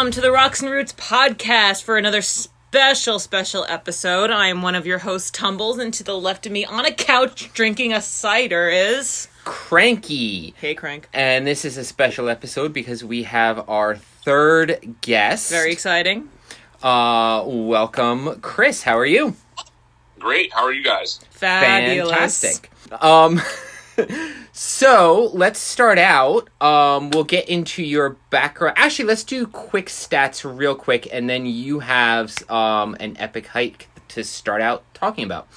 Welcome to the Rocks and Roots podcast for another special, special episode. I am one of your hosts, Tumbles, and to the left of me on a couch drinking a cider is. Cranky. Hey, Crank. And this is a special episode because we have our third guest. Very exciting. Uh, welcome, Chris. How are you? Great. How are you guys? Fabulous. Fantastic. Um, so let's start out. Um, we'll get into your background. Actually, let's do quick stats real quick, and then you have um an epic hike to start out talking about.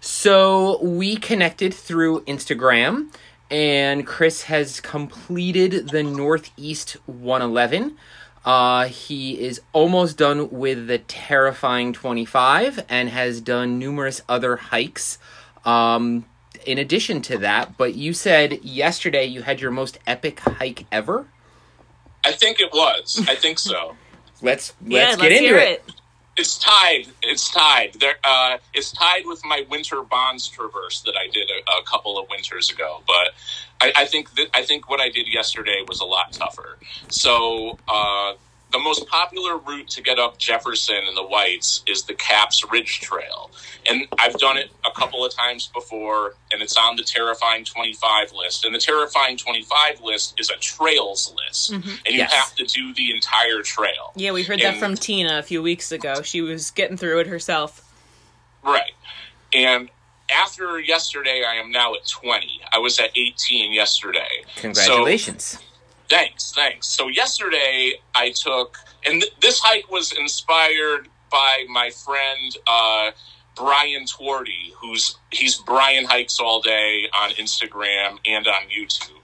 So we connected through Instagram, and Chris has completed the Northeast 111. Uh, he is almost done with the Terrifying 25 and has done numerous other hikes. Um, in addition to that, but you said yesterday you had your most epic hike ever. I think it was. I think so. Let's let's let's get into it. it. It's tied. It's tied. There. Uh, it's tied with my winter bonds traverse that I did a, a couple of winters ago. But I, I think that I think what I did yesterday was a lot tougher. So uh, the most popular route to get up Jefferson and the Whites is the Caps Ridge Trail, and I've done it a couple of times before, and it's on the Terrifying Twenty Five list. And the Terrifying Twenty Five list is a trails list, mm-hmm. and you Yes. have to do the entire trail. Yeah, we heard that from Tina a few weeks ago. She was getting through it herself. Right. And after yesterday, I am now at 20. I was at 18 yesterday. Congratulations. So, thanks, thanks. So, yesterday, I took, and th- this hike was inspired by my friend, uh, Brian Twardy, who's he's Brian Hikes All Day on Instagram and on YouTube.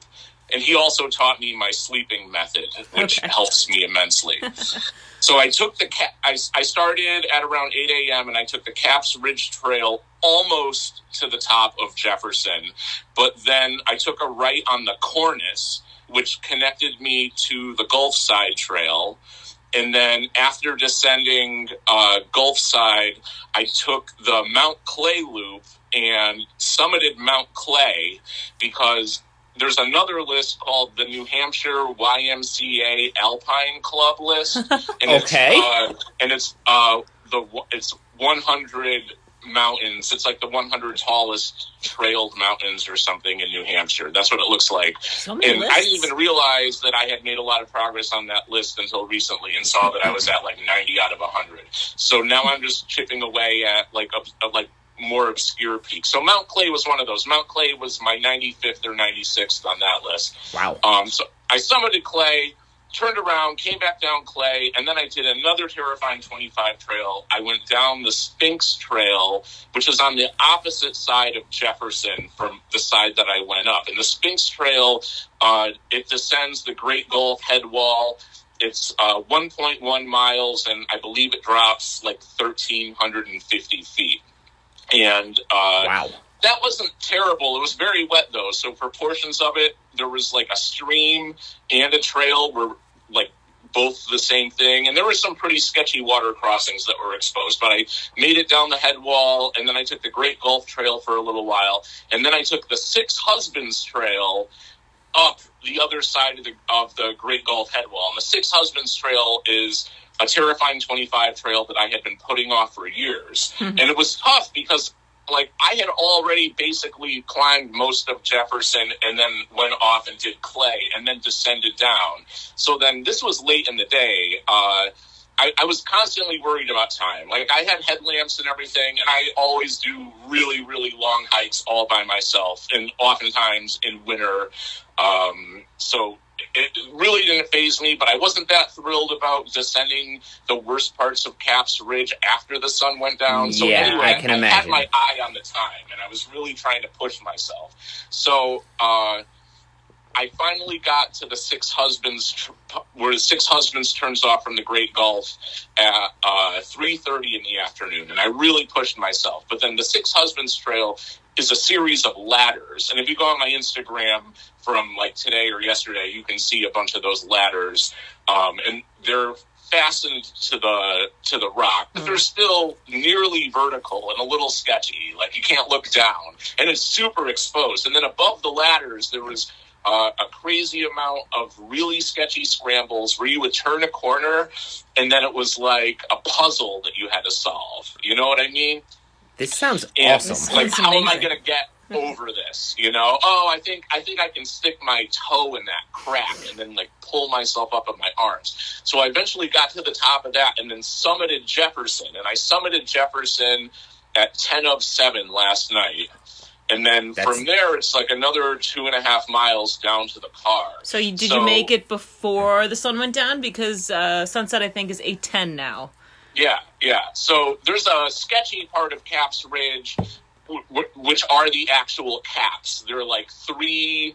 And he also taught me my sleeping method, which Okay. helps me immensely. So I took the ca- I, I started at around 8 a.m. and I took the Caps Ridge Trail almost to the top of Jefferson, but then I took a right on the Cornice, which connected me to the Gulfside Trail. And then after descending uh, Gulfside, I took the Mount Clay Loop and summited Mount Clay because there's another list called the New Hampshire YMCA Alpine Club list, and Okay. it's, uh, and it's uh, the it's 100 mountains. It's like the 100 tallest trailed mountains or something in New Hampshire. That's what it looks like. So And lists. I didn't even realize that I had made a lot of progress on that list until recently, and saw that I was at like 90 out of 100. So now I'm just chipping away at like a, like more obscure peaks. So Mount Clay was one of those. Mount Clay was my 95th or 96th on that list. Wow. Um, so I summited Clay, turned around, came back down Clay, and then I did another terrifying 25 trail. I went down the Sphinx Trail, which is on the opposite side of Jefferson from the side that I went up. And the Sphinx Trail, uh, it descends the Great Gulf head wall. It's uh, 1.1 miles, and I believe it drops like 1,350 feet. And uh, Wow. that wasn't terrible. It was very wet though, so for portions of it, there was like a stream and a trail were like both the same thing, and there were some pretty sketchy water crossings that were exposed. But I made it down the head wall, and then I took the Great Gulf Trail for a little while, and then I took the Six Husbands Trail up the other side of the of the Great Gulf head wall. And the Six Husbands Trail is a terrifying 25 trail that I had been putting off for years. Hmm. And it was tough because like I had already basically climbed most of Jefferson and then went off and did clay and then descended down. So then this was late in the day. Uh I, I was constantly worried about time. Like I had headlamps and everything, and I always do really, really long hikes all by myself, and oftentimes in winter. Um, so it really didn't phase me, but I wasn't that thrilled about descending the worst parts of Caps Ridge after the sun went down. So Yeah, anyway, I can had imagine. my eye on the time, and I was really trying to push myself. So uh, I finally got to the Six Husbands, where the Six Husbands turns off from the Great Gulf at uh, three thirty in the afternoon, and I really pushed myself. But then the Six Husbands Trail is a series of ladders, and if you go on my Instagram from like today or yesterday, you can see a bunch of those ladders, um, and they're fastened to the to the rock, but they're still nearly vertical and a little sketchy. Like you can't look down, and it's super exposed. And then above the ladders, there was uh, a crazy amount of really sketchy scrambles where you would turn a corner and then it was like a puzzle that you had to solve. You know what I mean? This sounds And awesome. like, That's how am I going to get over this? You know? Oh, I think I think I can stick my toe in that crack and then like pull myself up with my arms. So I eventually got to the top of that and then summited Jefferson, and I summited Jefferson at ten of seven last night. And then That's- from there, it's like another two and a half miles down to the car. So you, did So- you make it before the sun went down? Because uh, sunset, I think, is eight ten now. Yeah, yeah. So there's a sketchy part of Caps Ridge, which are the actual caps. They're like three.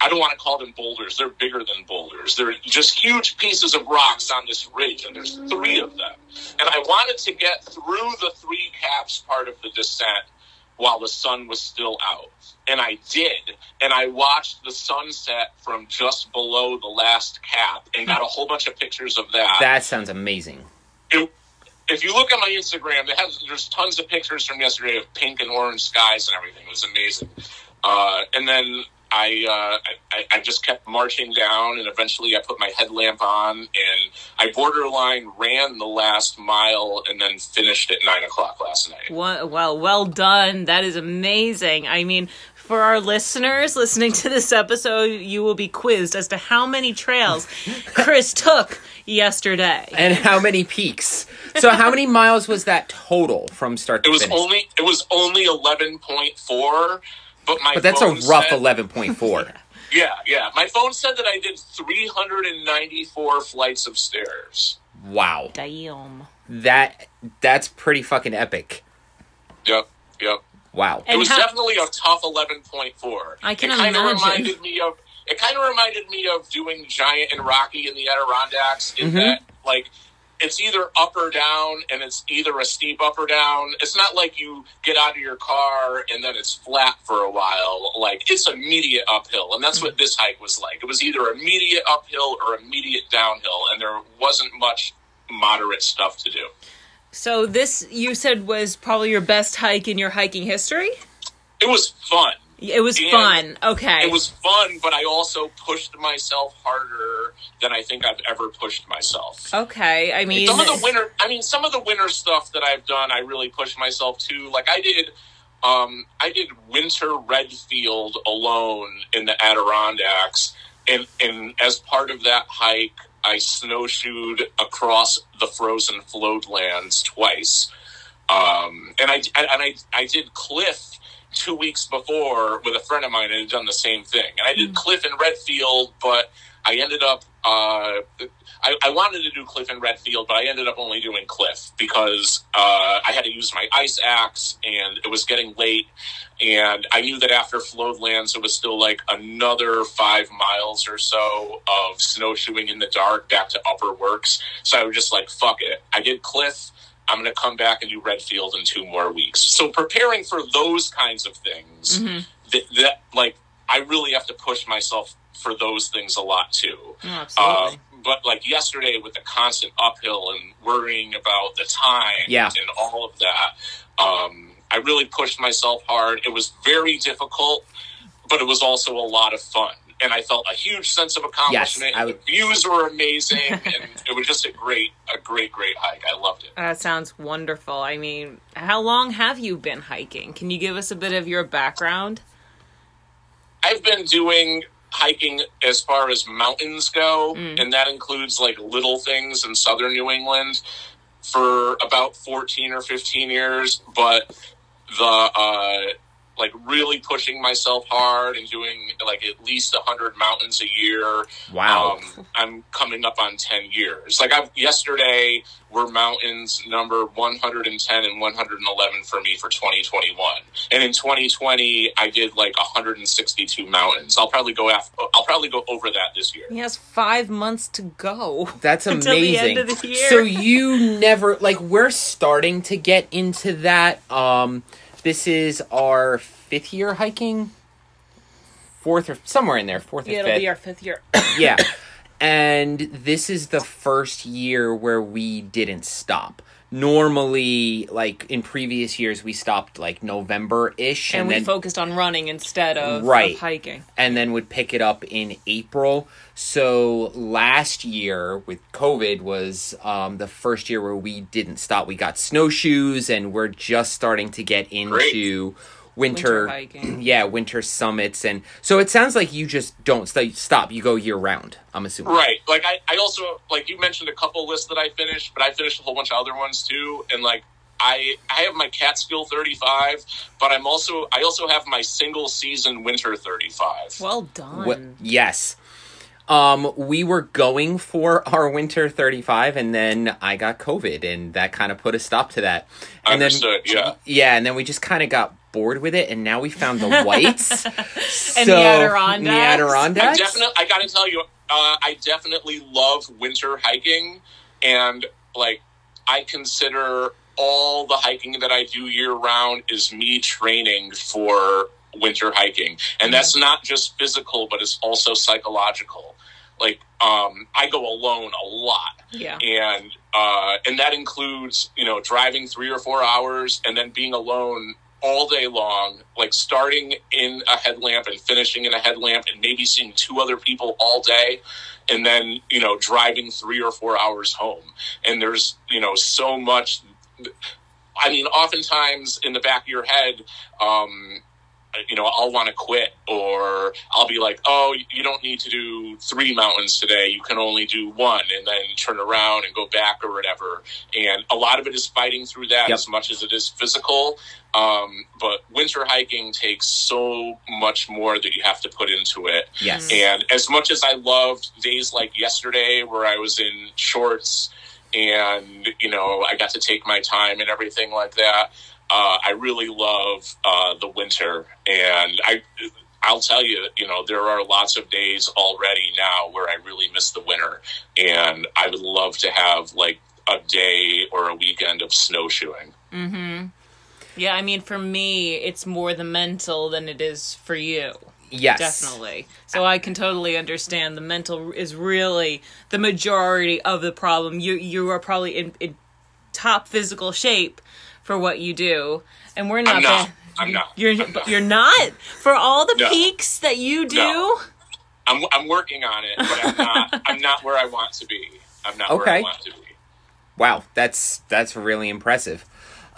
I don't want to call them boulders. They're bigger than boulders. They're just huge pieces of rocks on this ridge, and there's three of them. And I wanted to get through the three caps part of the descent while the sun was still out. And I did. And I watched the sunset from just below the last cap and got a whole bunch of pictures of that That sounds amazing. it, if you look at my Instagram, has there's tons of pictures from yesterday of pink and orange skies and everything. It was amazing. Uh, and then I, uh, I I just kept marching down, and eventually I put my headlamp on, and I borderline ran the last mile, and then finished at nine o'clock last night. Well, well done. That is amazing. I mean, for our listeners listening to this episode, you will be quizzed as to how many trails Chris took yesterday. And how many peaks? So how many miles was that total from start to It was finish? only it was only eleven point four, but my but that's a rough said- eleven point four. Yeah, yeah. My phone said that I did three hundred and ninety four flights of stairs. Wow. Damn. That that's pretty fucking epic. Yep, yep. Wow. it was how- definitely a tough 11.4 I can it kind of imagine. reminded me of it kind of reminded me of doing giant and rocky in the adirondacks in Mhm. that like it's either up or down and it's either a steep up or down it's not like you get out of your car and then it's flat for a while like it's immediate uphill and that's what this hike was like it was either immediate uphill or immediate downhill and there wasn't much moderate stuff to do So this you said was probably your best hike in your hiking history. it was fun It was And fun. Okay. It was fun, but I also pushed myself harder than I think I've ever pushed myself. okay. I mean, Some of the winter, I mean, some of the winter stuff that I've done, I really pushed myself to. Like I did, um, I did winter Redfield alone in the Adirondacks, and and as part of that hike, I snowshoed across the frozen Flowed Lands twice. Um, and I and I I did Cliff two weeks before with a friend of mine and had done the same thing. And I did Cliff in Redfield, but I ended up uh, I, I wanted to do Cliff and Redfield, but I ended up only doing Cliff because uh, I had to use my ice axe and it was getting late. And I knew that after Flowed Lands, it was still like another five miles or so of snowshoeing in the dark back to Upper Works. So I was just like, fuck it. I did Cliff. I'm going to come back and do Redfield in two more weeks. So preparing for those kinds of things, Mhm. that, that like I really have to push myself for those things a lot too. Oh, absolutely. But like yesterday with the constant uphill and worrying about the time Yeah. and all of that, um, I really pushed myself hard. It was very difficult, but it was also a lot of fun. And I felt a huge sense of accomplishment. I would- the views were amazing, and it was just a great, a great, great hike. I loved it. that sounds wonderful. I mean, how long have you been hiking? Can you give us a bit of your background? I've been doing hiking as far as mountains go, Mm. and that includes like little things in southern New England for about 14 or 15 years. But the, uh, like really pushing myself hard and doing like at least 100 mountains a year. Wow. Um, I'm coming up on 10 years. Like I've, yesterday were mountains number 110 and 111 for me for 2021. And in 2020, I did like 162 mountains. I'll probably go after, I'll probably go over that this year. He has five months to go. That's Until the amazing. end of the year. So you never like we're starting to get into that. Um this is our fifth year hiking. Fourth or somewhere in there, fourth or Yeah, it'll fifth. be our fifth year. yeah. and this is the first year where we didn't stop. Normally, like in previous years, we stopped like November ish, and, and, we then focused on running instead of, of Right. hiking. and then would pick it up in April. So last year with COVID was um, the first year where we didn't stop. We got snowshoes, and we're just starting to get into winter, Winter yeah, winter summits, and so it sounds like you just don't st- stop. You go year round. I'm assuming. Right. Like I, I also like you mentioned a couple lists that I finished, but I finished a whole bunch of other ones too. And like I I have my Catskill 35, but I'm also I also have my single season winter 35. Well done. What, yes. Um, we were going for our winter 35 and then I got COVID and that kind of put a stop to that. And Understood, then, yeah. Yeah, and then we just kind of got bored with it and now we found the whites. And the Adirondacks. The I Adirondacks. definitely I got to tell you, uh, I definitely love winter hiking, and like I consider all the hiking that I do year round is me training for winter hiking, and that's not just physical, but it's also psychological. Like um, I go alone a lot, yeah. and uh, and that includes you know driving three or four hours and then being alone all day long, like starting in a headlamp and finishing in a headlamp, and maybe seeing two other people all day, and then you know driving three or four hours home. And there's you know so much. I mean, oftentimes in the back of your head, um, you know, I'll want to quit, or I'll be like, oh, you don't need to do three mountains today. You can only do one, and then turn around and go back or whatever. And a lot of it is fighting through that Yep. as much as it is physical. Um, but winter hiking takes so much more that you have to put into it. Yes. And as much as I loved days like yesterday where I was in shorts and, you know, I got to take my time and everything like that, uh, I really love uh, the winter. And I, I'll tell you, you know, there are lots of days already now where I really miss the winter. And I would love to have like a day or a weekend of snowshoeing. Hmm. Yeah, I mean, for me, it's more the mental than it is for you. yes. Definitely. So I can totally understand the mental is really the majority of the problem. You you are probably in, in top physical shape for what you do, and we're not. I'm not. bad- I'm not. You're I'm not. you're not for all the No. peaks that you do. No. I'm, I'm working on it, but I'm not. I'm not where I want to be. I'm not where I want to be. Wow, that's that's really impressive.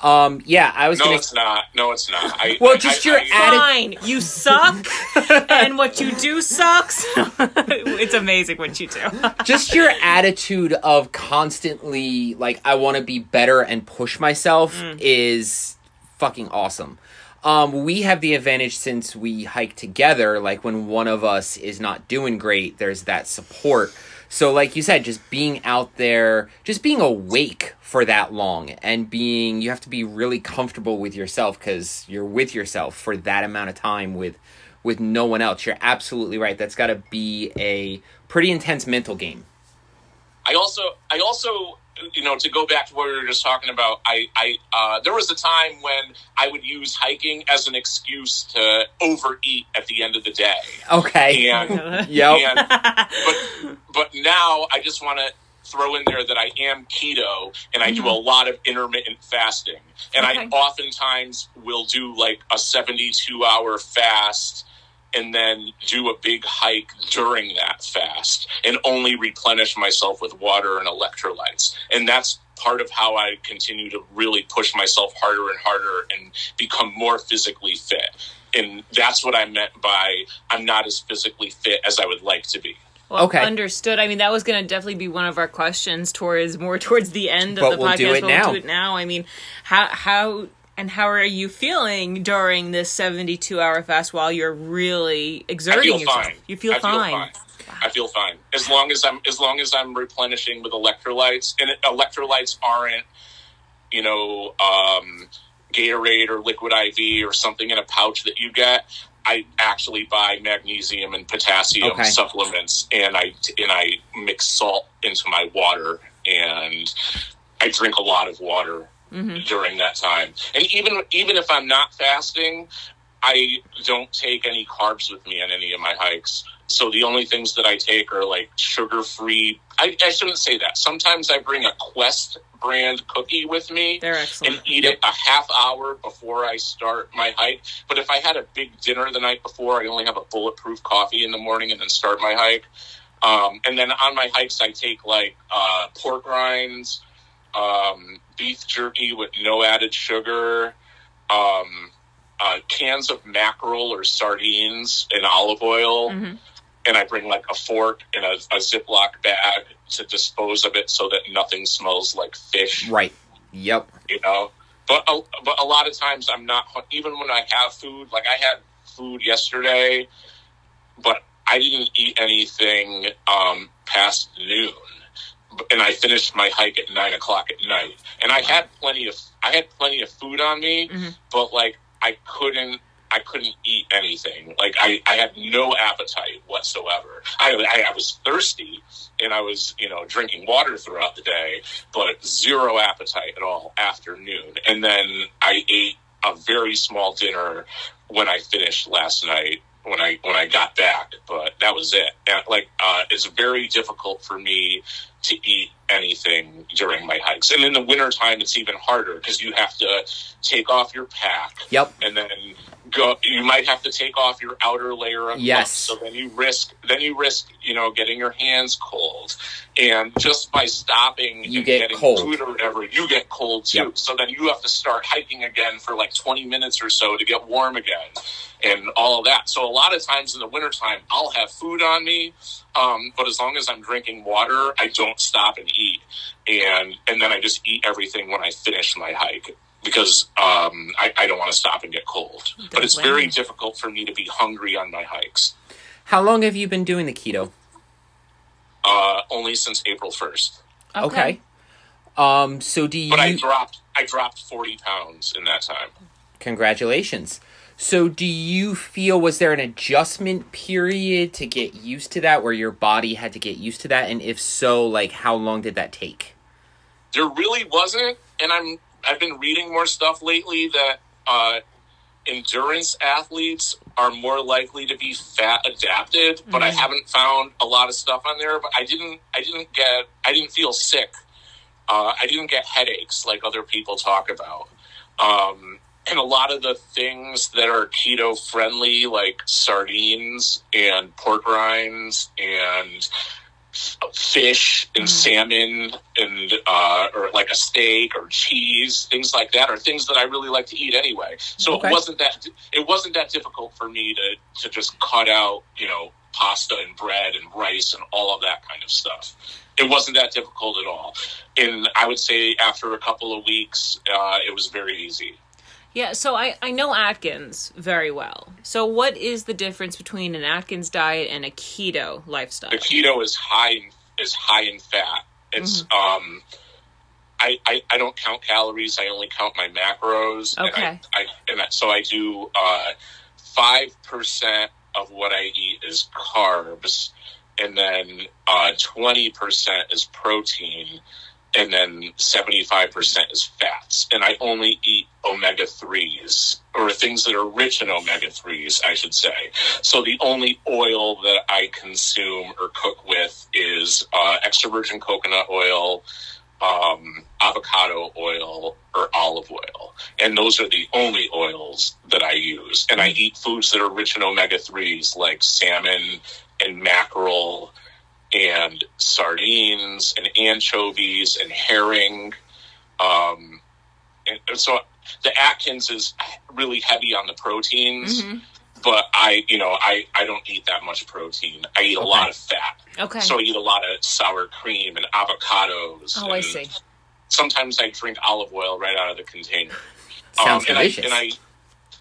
Um, yeah, I was No, gonna. it's not. No, it's not. I, Well, I- just I- your I- atti- Fine, you suck, and what you do sucks. it's amazing what you do. just your attitude of constantly like I want to be better and push myself is fucking awesome. Um, we have the advantage since we hike together. Like when one of us is not doing great, there's that support. So, like you said, just being out there, just being awake for that long, and being you have to be really comfortable with yourself because you're with yourself for that amount of time with with no one else. You're absolutely right. That's got to be a pretty intense mental game. I also, I also, you know, to go back to what we were just talking about, I, I, uh, there was a time when I would use hiking as an excuse to overeat at the end of the day, Okay. and Yep. and but but now I just want to throw in there that I am keto and I do mm-hmm. a lot of intermittent fasting, and I oftentimes will do like a seventy-two hour fast. And then do a big hike during that fast and only replenish myself with water and electrolytes. And that's part of how I continue to really push myself harder and harder and become more physically fit. And that's what I meant by I'm not as physically fit as I would like to be. Well, Okay. understood. I mean, that was going to definitely be one of our questions towards more towards the end of But the we'll podcast. do it but now. we'll do it now. I mean, how how and how are you feeling during this seventy-two hour fast while you're really I exerting feel yourself? fine. You feel I fine. Feel fine. I feel fine as long as I'm as long as I'm replenishing with electrolytes, and electrolytes aren't, you know, um, Gatorade or Liquid IV or something in a pouch that you get. I actually buy magnesium and potassium Okay. supplements, and I and I mix salt into my water, and I drink a lot of water Mm-hmm. during that time. And even even if I'm not fasting, I don't take any carbs with me on any of my hikes. So the only things that I take are like sugar free. I, I shouldn't say that. Sometimes I bring a Quest brand cookie with me and eat it a half hour before I start my hike. But if I had a big dinner the night before, I only have a bulletproof coffee in the morning and then start my hike. Um, and then on my hikes, I take like uh, pork rinds, um, beef jerky with no added sugar, um, uh, cans of mackerel or sardines and olive oil. Mhm. And I bring like a fork and a, a Ziploc bag to dispose of it so that nothing smells like fish Right. Yep. you know. But a, but a lot of times I'm not even when I have food. Like I had food yesterday, but I didn't eat anything um, past noon, and I finished my hike at nine o'clock at night. And I had plenty of I had plenty of food on me, Mhm. but like I couldn't. I couldn't eat anything. Like I, I had no appetite whatsoever. I, I, I was thirsty and I was, you know, drinking water throughout the day, but zero appetite at all after noon. And then I ate a very small dinner when I finished last night when I when I got back, but that was it. And like uh, it's very difficult for me to eat anything during my hikes. And in the wintertime it's even harder because you have to take off your pack Yep. and then go you might have to take off your outer layer of Yes. so then you risk then you risk you know getting your hands cold and just by stopping You and get getting cold. food or whatever you get cold too Yep. so then you have to start hiking again for like 20 minutes or so to get warm again and all of that so a lot of times in the wintertime i'll have food on me um, but as long as i'm drinking water i don't stop and eat and and then i just eat everything when i finish my hike because um, I, I don't want to stop and get cold. But it's blame very difficult for me to be hungry on my hikes. How long have you been doing the keto? Uh, only since April first. Okay. Um. So do you? But I dropped I dropped forty pounds in that time. Congratulations. So do you feel was there an adjustment period to get used to that, where your body had to get used to that, and if so, like how long did that take? There really wasn't, and I'm I've been reading more stuff lately that uh, endurance athletes are more likely to be fat adapted. But I haven't found a lot of stuff on there. But I didn't I didn't get I didn't feel sick. Uh, I didn't get headaches like other people talk about. Um, and a lot of the things that are keto friendly, like sardines and pork rinds and fish and Mm. salmon and uh, or like a steak or cheese, things like that, are things that I really like to eat anyway. So Okay. it wasn't that it wasn't that difficult for me to to just cut out, you know, pasta and bread and rice and all of that kind of stuff. It wasn't that difficult at all. And I would say after a couple of weeks, uh, it was very easy. Yeah, so I, I know Atkins very well. So what is the difference between an Atkins diet and a keto lifestyle? the keto is high in, is high in fat. It's um, I, I I don't count calories. I only count my macros. Okay. And I, I and I, so I do uh five percent of what I eat is carbs, and then uh twenty percent is protein, and then seventy five percent is fats. And I only eat omega threes or things that are rich in omega threes, I should say. So the only oil that I consume or cook with is uh, extra virgin coconut oil, um, avocado oil, or olive oil, and those are the only oils that I use. And I eat foods that are rich in omega threes, like salmon and mackerel, and sardines and anchovies and herring. Um, and so the Atkins is really heavy on the proteins Mhm. but I, you know, I, I don't eat that much protein. I eat a lot of fat. Okay. So I eat a lot of sour cream and avocados. oh, I see. Sometimes I drink olive oil right out of the container. Sounds and delicious. I, and I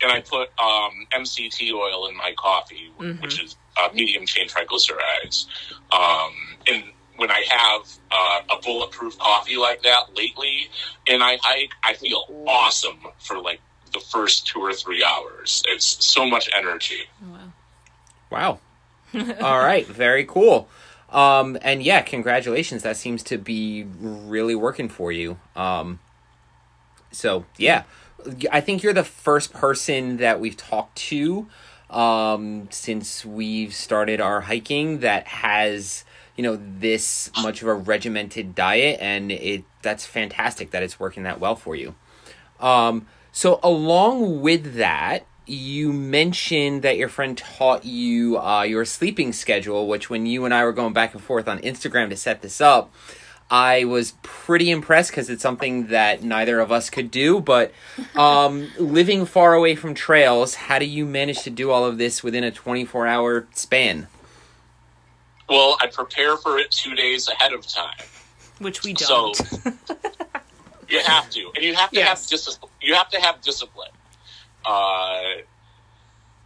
and I put um, MCT oil in my coffee, Mhm. which is uh, medium chain triglycerides. Um, and when I have uh, a bulletproof coffee like that lately, and I hike, I feel awesome for like the first two or three hours. It's so much energy. Wow. Wow. All right, very cool. Um, and yeah, congratulations. That seems to be really working for you. Um, so yeah. I think you're the first person that we've talked to um, since we've started our hiking that has you know this much of a regimented diet, and it that's fantastic that it's working that well for you. Um, so along with that, you mentioned that your friend taught you uh, your sleeping schedule, which when you and I were going back and forth on Instagram to set this up, I was pretty impressed because it's something that neither of us could do. But um, living far away from trails, how do you manage to do all of this within a 24 hour span? Well, I prepare for it two days ahead of time. Which we don't. So you have to, and you have to Yes. have discipline. You have to have discipline. Uh,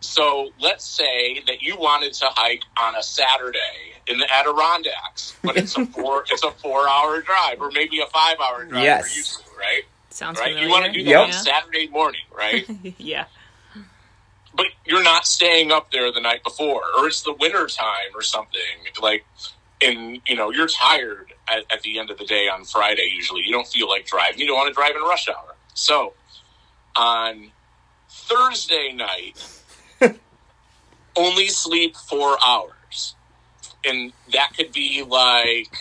so let's say that you wanted to hike on a Saturday in the Adirondacks, but it's a four it's a four hour drive, or maybe a five hour drive Yes. for you two, right? Sounds right. familiar. You want to do that Yep. on Saturday morning, right? Yeah. But you're not staying up there the night before, or it's the winter time or something. Like, and you know, you're tired at, at the end of the day on Friday. Usually, you don't feel like driving. You don't want to drive in rush hour. So, on Thursday night, only sleep four hours, and that could be like.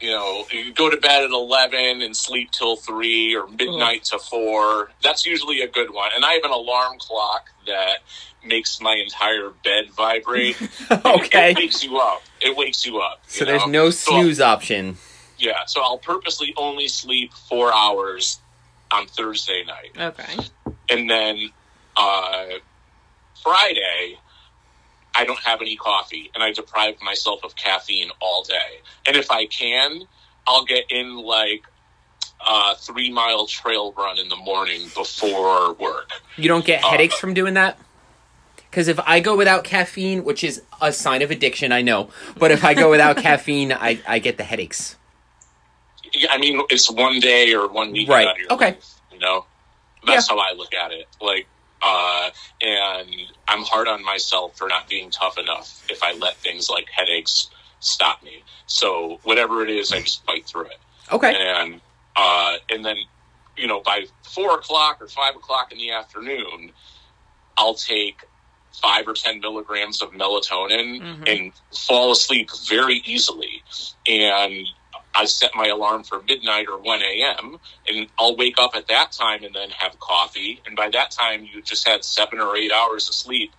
You know, you go to bed at eleven and sleep till three or midnight to four. That's usually a good one. And I have an alarm clock that makes my entire bed vibrate. okay. It wakes you up. It wakes you up. So you there's know? no So- snooze option. yeah, so I'll purposely only sleep four hours on Thursday night. Okay. And then uh, Friday, I don't have any coffee and I deprive myself of caffeine all day. And if I can, I'll get in like a three mile trail run in the morning before work. You don't get Uh, headaches from doing that? Because if I go without caffeine, which is a sign of addiction, I know, but if I go without caffeine, I, I get the headaches. Yeah, I mean, it's one day or one week Right. out of your Okay. life, you know, that's how I look at it. Like, uh, and I'm hard on myself for not being tough enough if I let things like headaches stop me. So whatever it is, I just fight through it. Okay. And uh, and then, you know, by four o'clock or five o'clock in the afternoon, I'll take five or ten milligrams of melatonin Mhm. and fall asleep very easily. And I set my alarm for midnight or 1 a.m. and I'll wake up at that time and then have coffee. And by that time, you just had seven or eight hours of sleep.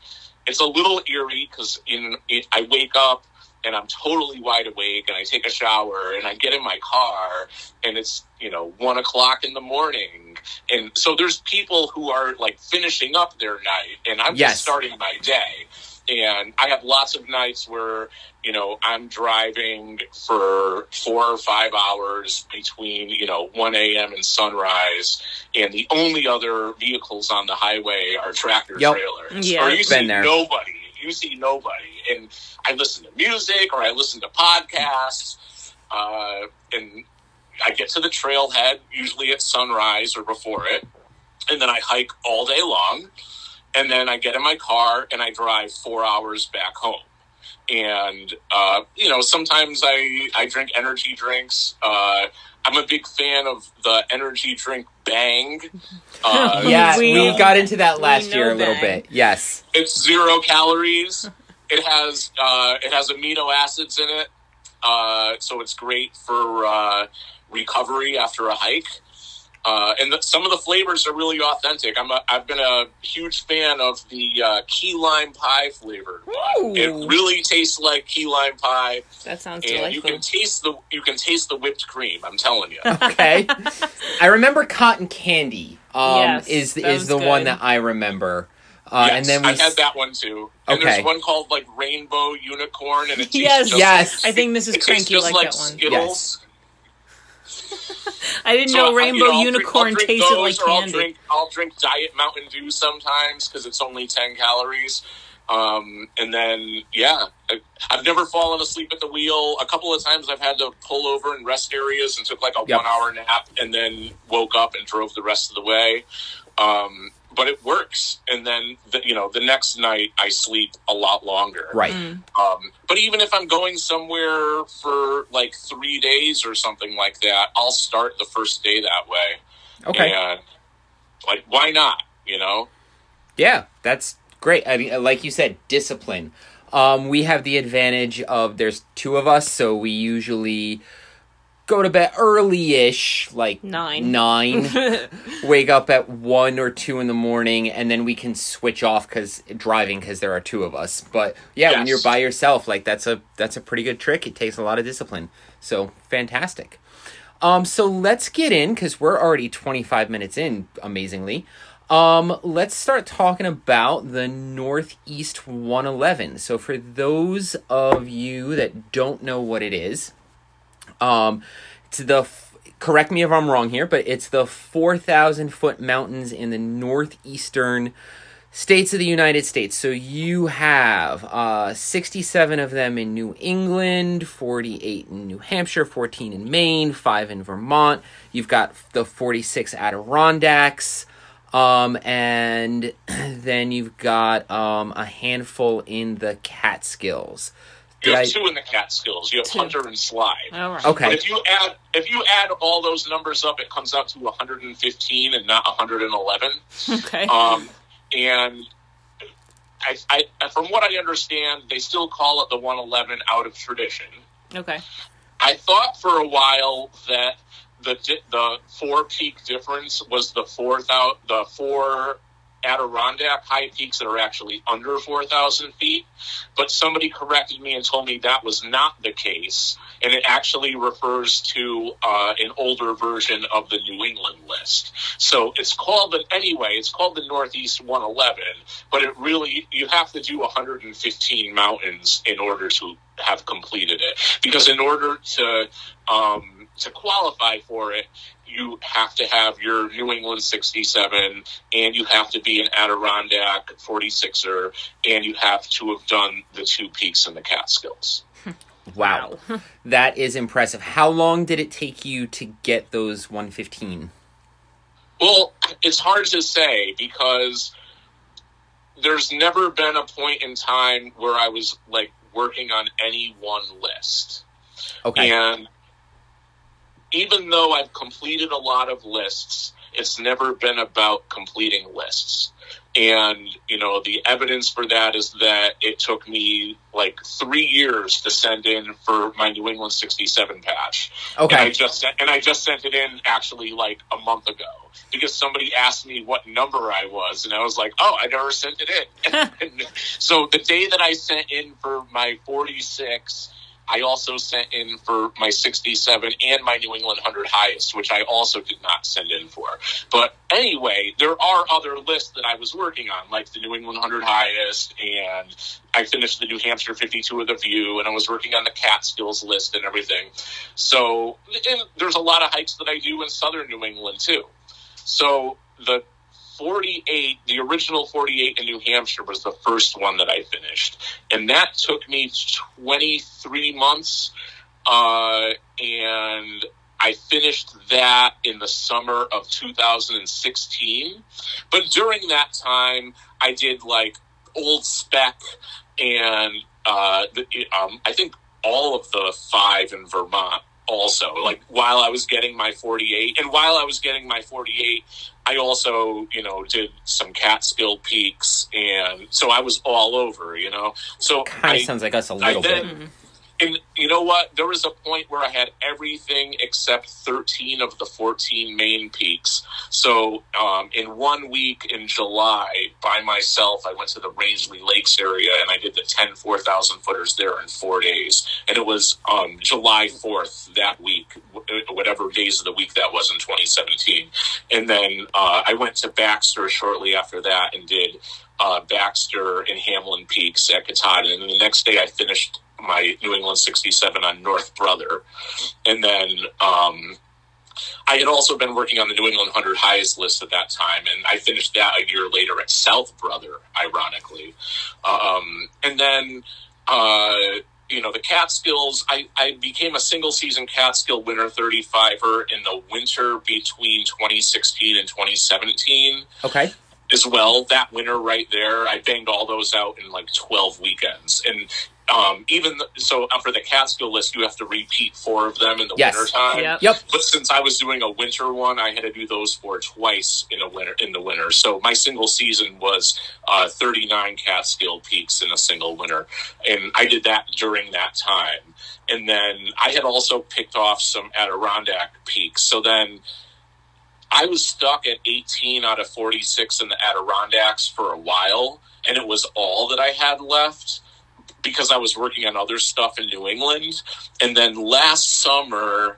It's a little eerie because in I wake up and I'm totally wide awake and I take a shower and I get in my car and it's, you know, one o'clock in the morning. And so there's people who are like finishing up their night and I'm Yes. just starting my day. And I have lots of nights where, you know, I'm driving for four or five hours between, you know, 1 a.m. and sunrise. And the only other vehicles on the highway are tractor Yep. trailers. Yeah. Or you Been see there. nobody. You see nobody. And I listen to music or I listen to podcasts. Uh, and I get to the trailhead, usually at sunrise or before it. And then I hike all day long. And then I get in my car and I drive four hours back home. And, uh, you know, sometimes I, I drink energy drinks. Uh, I'm a big fan of the energy drink Bang. Uh, yeah, we- we, got into that last year a little Bang. bit. Yes. it's zero calories. It has uh, it has amino acids in it, uh, so it's great for uh, recovery after a hike. Uh, and the, some of the flavors are really authentic. I'm a, I've been a huge fan of the uh, key lime pie flavored one. Ooh. It really tastes like key lime pie, That sounds and you can taste the you can taste the whipped cream. I'm telling you. Okay. I remember cotton candy. Um, Yes, is that is was the one that I remember. Uh, yes, and then we I've had that one too. And Okay. there's one called like Rainbow Unicorn, and it tastes Yes. just Yes. I think Mrs. It tastes Cranky liked like that one. Skittles. I didn't So, know Rainbow you know, Unicorn drink tasted those, like or I'll candy. drink, I'll drink Diet Mountain Dew sometimes because it's only ten calories. Um, and then, yeah, I- I've never fallen asleep at the wheel. A couple of times I've had to pull over in rest areas and took like a Yep. one hour nap and then woke up and drove the rest of the way. Um, but it works. And then, the, you know, the next night I sleep a lot longer. right. Mm. Um, but even if I'm going somewhere for like three days or something like that, I'll start the first day that way. Okay. And like why not? You know. Yeah, that's great. I mean, like you said, discipline. Um, we have the advantage of there's two of us, so we usually go to bed early-ish, like Nine. nine. wake up at one or two in the morning, and then we can switch off because driving because there are two of us. But yeah, when you're by yourself, like that's a that's a pretty good trick. It takes a lot of discipline. So fantastic. Um, so let's get in because we're already 25 minutes in, amazingly. Um, let's start talking about the Northeast 111. So for those of you that don't know what it is, um, it's the correct me if I'm wrong here, but it's the 4,000 foot mountains in the northeastern states of the United States. So you have uh, 67 of them in New England, 48 in New Hampshire, 14 in Maine, 5 in Vermont. You've got the 46 Adirondacks. Um, and then you've got um, a handful in the Catskills. You have I- two in the Catskills. You have Two. Hunter and Slide. All right. Okay. But if you add if you add all those numbers up, it comes out to 115 and not 111. Okay. Um, and I, I, from what I understand, they still call it the 111 out of tradition. Okay. I thought for a while that the di- the four peak difference was the four thou- the four Adirondack high peaks that are actually under four thousand feet, but somebody corrected me and told me that was not the case, and it actually refers to uh, an older version of the New England list. So it's called the anyway. It's called the Northeast 111, but it really you have to do 115 mountains in order to have completed it because in order to um, to qualify for it, you have to have your New England 67 and you have to be an Adirondack 46er and you have to have done the two peaks in the Catskills. Wow. that is impressive. How long did it take you to get those 115? Well, it's hard to say because there's never been a point in time where I was like working on any one list. Okay. And even though I've completed a lot of lists, it's never been about completing lists. And, you know, the evidence for that is that it took me like three years to send in for my New England 67 patch. And I Okay. just and I just sent it in actually like a month ago because somebody asked me what number I was, and I was like, "Oh, I never sent it in." So the day that I sent in for my 46, I also sent in for my 67 and my New England 100 highest, which I also did not send in for. But anyway, there are other lists that I was working on, like the New England 100 highest, and I finished the New Hampshire 52 with a view, and I was working on the Catskills list and everything. So and there's a lot of hikes that I do in southern New England too. So the 48, the original 48 in New Hampshire was the first one that I finished. And that took me 23 months. Uh, and I finished that in the summer of 2016. But during that time, I did like Old Speck and uh, the, um, I think all of the five in Vermont also like while I was getting my 48 and while I was getting my 48 I also you know did some Catskill peaks and so I was all over you know so Kind I, of sounds like us a little bit. then mm-hmm. And you know what? There was a point where I had everything except 13 of the 14 Maine peaks. So, um, in one week in July, by myself, I went to the Rangeley Lakes area and I did the 10 4,000 footers there in four days. And it was um, July 4th that week, whatever days of the week that was in 2017. And then uh, I went to Baxter shortly after that and did uh, Baxter and Hamlin Peaks at Katahdin. And the next day I finished my New England 67 on North Brother. And then um, I had also been working on the New England 100 highest list at that time, and I finished that a year later at South Brother, ironically. Um, and then, uh, you know, the Catskills, I, I became a single season Catskill winner 35er in the winter between 2016 and 2017 Okay. as well. That winter right there, I banged all those out in like 12 weekends. And um, even the, so uh, for the Catskill list, you have to repeat four of them in the Yes. winter time. Yep. Yep. But since I was doing a winter one, I had to do those four twice in a winter in the winter. So my single season was uh, 39 Catskill peaks in a single winter, and I did that during that time. And then I had also picked off some Adirondack peaks. So then I was stuck at 18 out of 46 in the Adirondacks for a while, and it was all that I had left because I was working on other stuff in New England. And then last summer,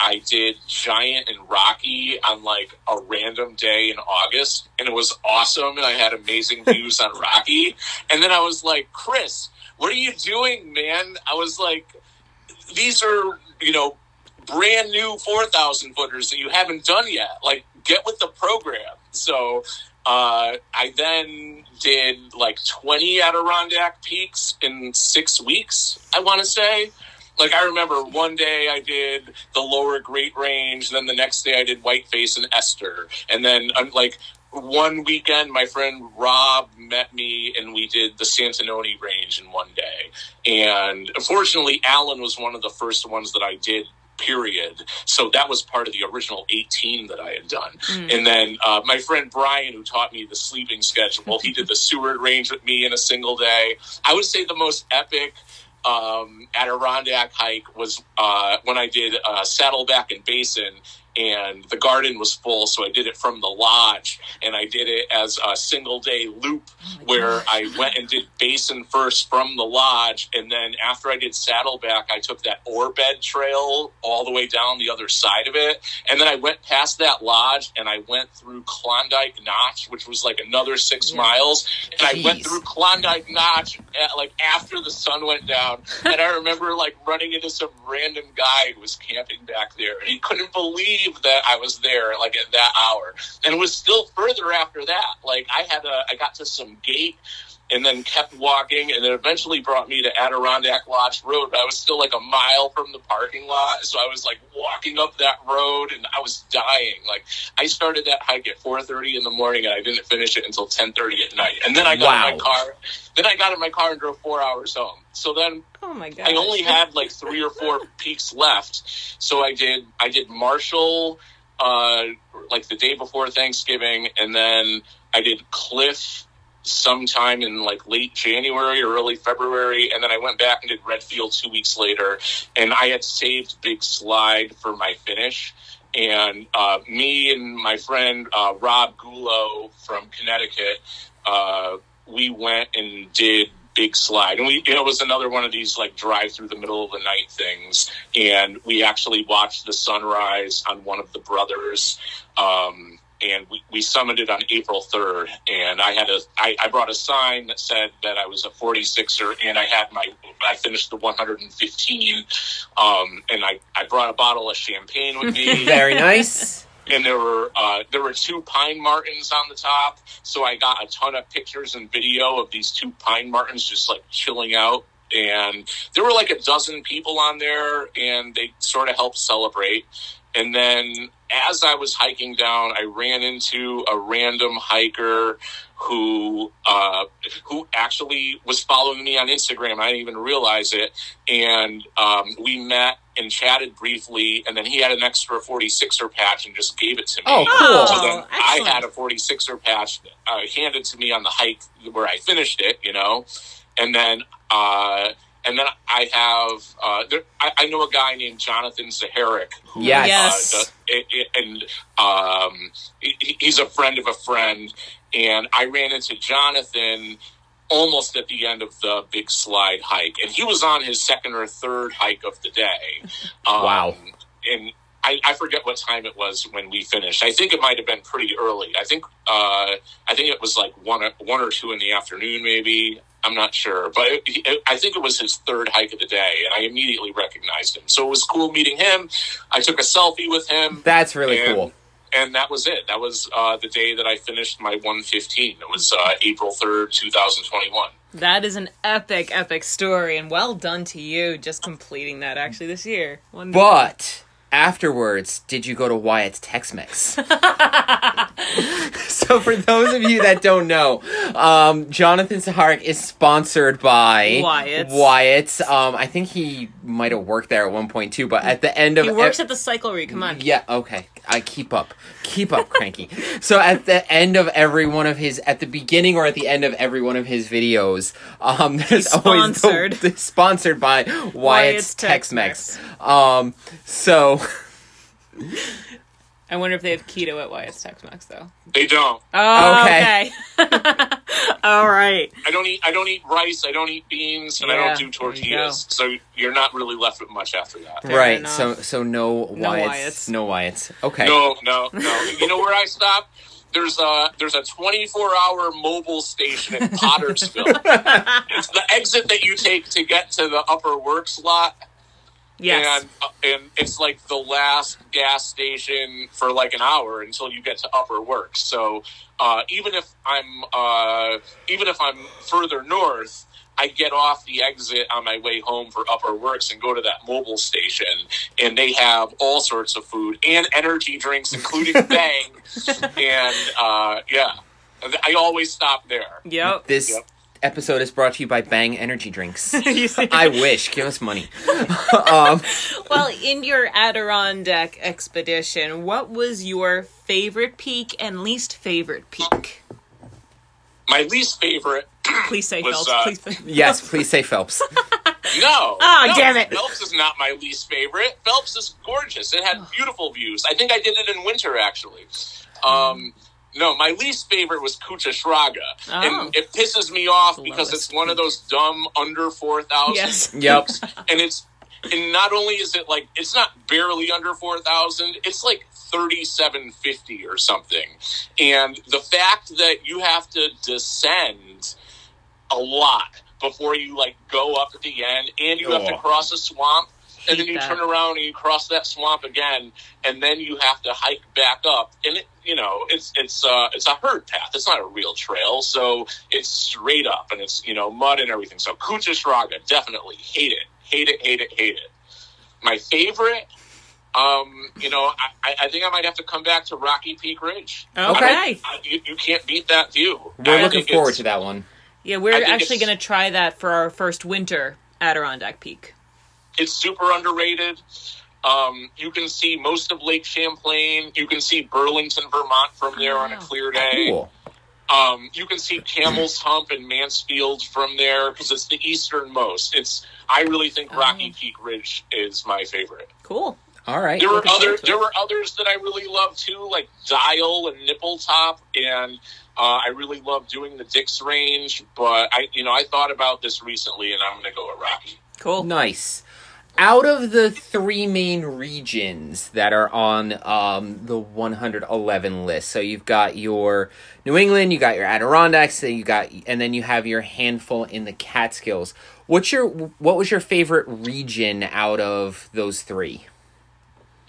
I did Giant and Rocky on like a random day in August, and it was awesome. And I had amazing views on Rocky. And then I was like, Chris, what are you doing, man? I was like, these are, you know, brand new 4,000 footers that you haven't done yet. Like, get with the program. So, uh, I then did like 20 Adirondack peaks in six weeks, I want to say. Like, I remember one day I did the lower Great Range, then the next day I did Whiteface and Esther. And then, um, like, one weekend, my friend Rob met me and we did the Santanoni Range in one day. And unfortunately, Allen was one of the first ones that I did period. So that was part of the original 18 that I had done. And then uh, my friend Brian, who taught me the sleeping schedule, well he did the Seward Range with me in a single day. I would say the most epic um, Adirondack hike was uh, when I did uh, Saddleback and Basin. And the garden was full, so I did it from the lodge, and I did it as a single day loop where I went and did Basin first from the lodge, and then after I did Saddleback, I took that ore bed trail all the way down the other side of it, and then I went past that lodge and I went through Klondike Notch, which was like another six Yeah. miles, and I went through Klondike Notch at, like after the sun went down, and I remember like running into some random guy who was camping back there, and he couldn't believe that I was there like at that hour, and it was still further after that. Like I had a, I got to some gate and then kept walking and it eventually brought me to Adirondack Lodge Road. I was still like a mile from the parking lot. So I was like walking up that road and I was dying. Like I started that hike at four thirty in the morning and I didn't finish it until ten thirty at night. And then I got in my car then I got in my car and drove four hours home. So then Oh my god. I only had like three or four peaks left, so I did I did Marshall uh, like the day before Thanksgiving, and then I did Cliff sometime in like late January or early February, and then I went back and did Redfield two weeks later, and I had saved Big Slide for my finish. And uh, me and my friend uh, Rob Gulo from Connecticut, uh, we went and did big slide and we you know, it was another one of these like drive through the middle of the night things and we actually watched the sunrise on one of the brothers um and we, we summited on April 3rd and I had a I, I brought a sign that said that I was a 46er and I had my I finished the 115 um and I, I brought a bottle of champagne with me Very nice. and there were uh, there were two pine martens on the top. So I got a ton of pictures and video of these two pine martens just like chilling out. And there were like a dozen people on there, and they sort of helped celebrate. And then as I was hiking down, I ran into a random hiker who uh, who actually was following me on Instagram. I didn't even realize it, and um, we met and chatted briefly. And then he had an extra 46er patch and just gave it to me. Oh, cool. So then Oh, I had a 46er patch uh, handed to me on the hike where I finished it, you know, and then uh, and then I have uh, there, I, I know a guy named Jonathan Zaharik who Yes. Yes. uh, the- it- it- and um, he- he's a friend of a friend, and I ran into Jonathan almost at the end of the big slide hike, and he was on his second or third hike of the day. Um, Wow. And I, I forget what time it was when we finished. I think it might have been pretty early. I think uh, I think it was like one one or two in the afternoon, maybe. I'm not sure, but it, it, I think it was his third hike of the day, and I immediately recognized him. So it was cool meeting him. I took a selfie with him, That's really and, cool. and that was it. That was uh, the day that I finished my 115. It was uh, April 3rd, 2021. That is an epic, epic story, and well done to you just completing that actually this year. Wonderful. But afterwards, did you go to Wyatt's Tex-Mex? so for those of you that don't know, um, Jonathan Saharik is sponsored by Wyatt's. Wyatt's. Um, I think he might have worked there at one point too, but at the end of He works e- at the Cyclery. Come on. yeah, okay. I keep up. Keep up, cranky. so at the end of every one of his at the beginning or at the end of every one of his videos, um there's always sponsored. the- sponsored by Wyatt's, Wyatt's Tex-Mex. Tex-Mex. Um so I wonder if they have keto at Wyatt's Tex-Mex though. They don't. Oh, Okay. okay. All right. I don't eat. I don't eat rice. I don't eat beans, and I don't do there you tortillas. So you're not really left with much after that. Fair right, enough. so so no Wyatt's, Wyatt's. no Wyatt's. Okay. No, no, no. You know where I stop? There's a there's a 24 hour mobile station in Pottersville. it's the exit that you take to get to the Upper Works lot. Yes. And uh, and it's like the last gas station for like an hour until you get to Upper Works. So uh, even if I'm uh, even if I'm further north, I get off the exit on my way home for Upper Works and go to that mobile station, and they have all sorts of food and energy drinks, including Bang. and uh, yeah, I always stop there. yep. This Yep. Episode is brought to you by Bang Energy Drinks. I wish. Give us money. um well, in your Adirondack expedition, what was your favorite peak and least favorite peak? My least favorite. Please say Was, Phelps. uh, Please say yes, please say Phelps. No. Oh, no, damn it. Phelps is not my least favorite. Phelps is gorgeous. It had beautiful views. I think I did it in winter, actually. Um, no, my least favorite was Couchsachraga. Oh. And it pisses me off The because it's one of those dumb under 4,000. Yes. Yep. And it's. And not only is it like it's not barely under four thousand, it's like thirty seven fifty or something. And the fact that you have to descend a lot before you like go up at the end and you have to Oh. cross a swamp and then you that. turn around and you cross that swamp again and then you have to hike back up and it you know it's it's uh it's a herd path it's not a real trail so it's straight up and it's you know mud and everything so Couchsachraga definitely hate it hate it hate it hate it my favorite um you know I, I- I think I might have to come back to Rocky Peak Ridge Okay. I, you, you can't beat that view We're I looking forward to that one. Yeah, we're actually going to try that for our first winter Adirondack Peak. it's super underrated. Um, you can see most of Lake Champlain. You can see Burlington, Vermont from there on a clear day. Cool. Um, you can see Camel's Hump and Mansfield from there because it's the easternmost. It's I really think Rocky Oh. Peak Ridge is my favorite. Cool. All right. There were other there it. were others that I really love too, like Dial and Nippletop, and uh, I really love doing the Dix Range. But I, you know, I thought about this recently, and I'm going to go with Rocky. Cool. Nice. Out of the three main regions that are on um, the 111 list, so you've got your New England, you got your Adirondacks, then you got, and then you have your handful in the Catskills. What's your what was your favorite region out of those three?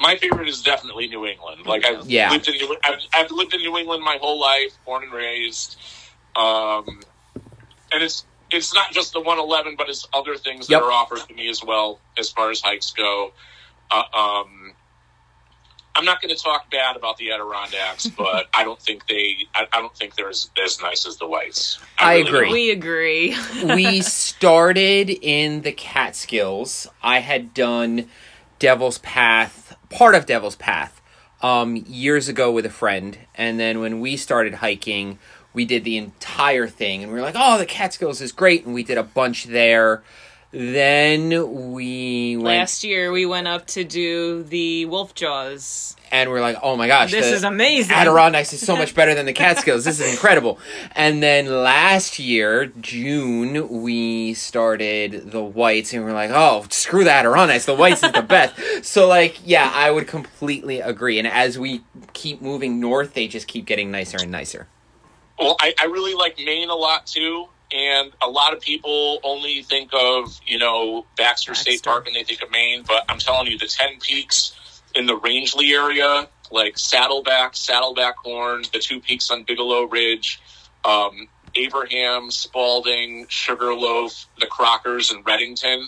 My favorite is definitely New England. Like I've Yeah. lived in New, I've, I've lived in New England my whole life, born and raised. Um, and it's it's not just the 111, but it's other things that Yep. are offered to me as well as far as hikes go. Uh, um, I'm not going to talk bad about the Adirondacks, but I don't think they I, I don't think they're as, as nice as the Whites. I really agree. don't. We agree. we started in the Catskills. I had done Devil's Path, part of Devil's Path, um, years ago with a friend, and then when we started hiking, we did the entire thing, and we were like, "Oh, the Catskills is great," and we did a bunch there. Then we went, Last year we went up to do the Wolf Jaws. and we're like, "Oh my gosh, This is amazing. Adirondacks is so much better than the Catskills. This is incredible." And then last year, June, we started the Whites, and we're like, "Oh, screw the Adirondacks. The Whites is the best." So, like, yeah, I would completely agree. And as we keep moving north, they just keep getting nicer and nicer. Well, I, I really like Maine a lot too, and a lot of people only think of you know Baxter, State Park and they think of Maine, but I'm telling you, the Ten Peaks in the Rangeley area, like Saddleback, Saddleback Horn, the two peaks on Bigelow Ridge, um, Abraham, Spalding, Sugarloaf, the Crockers, and Redington.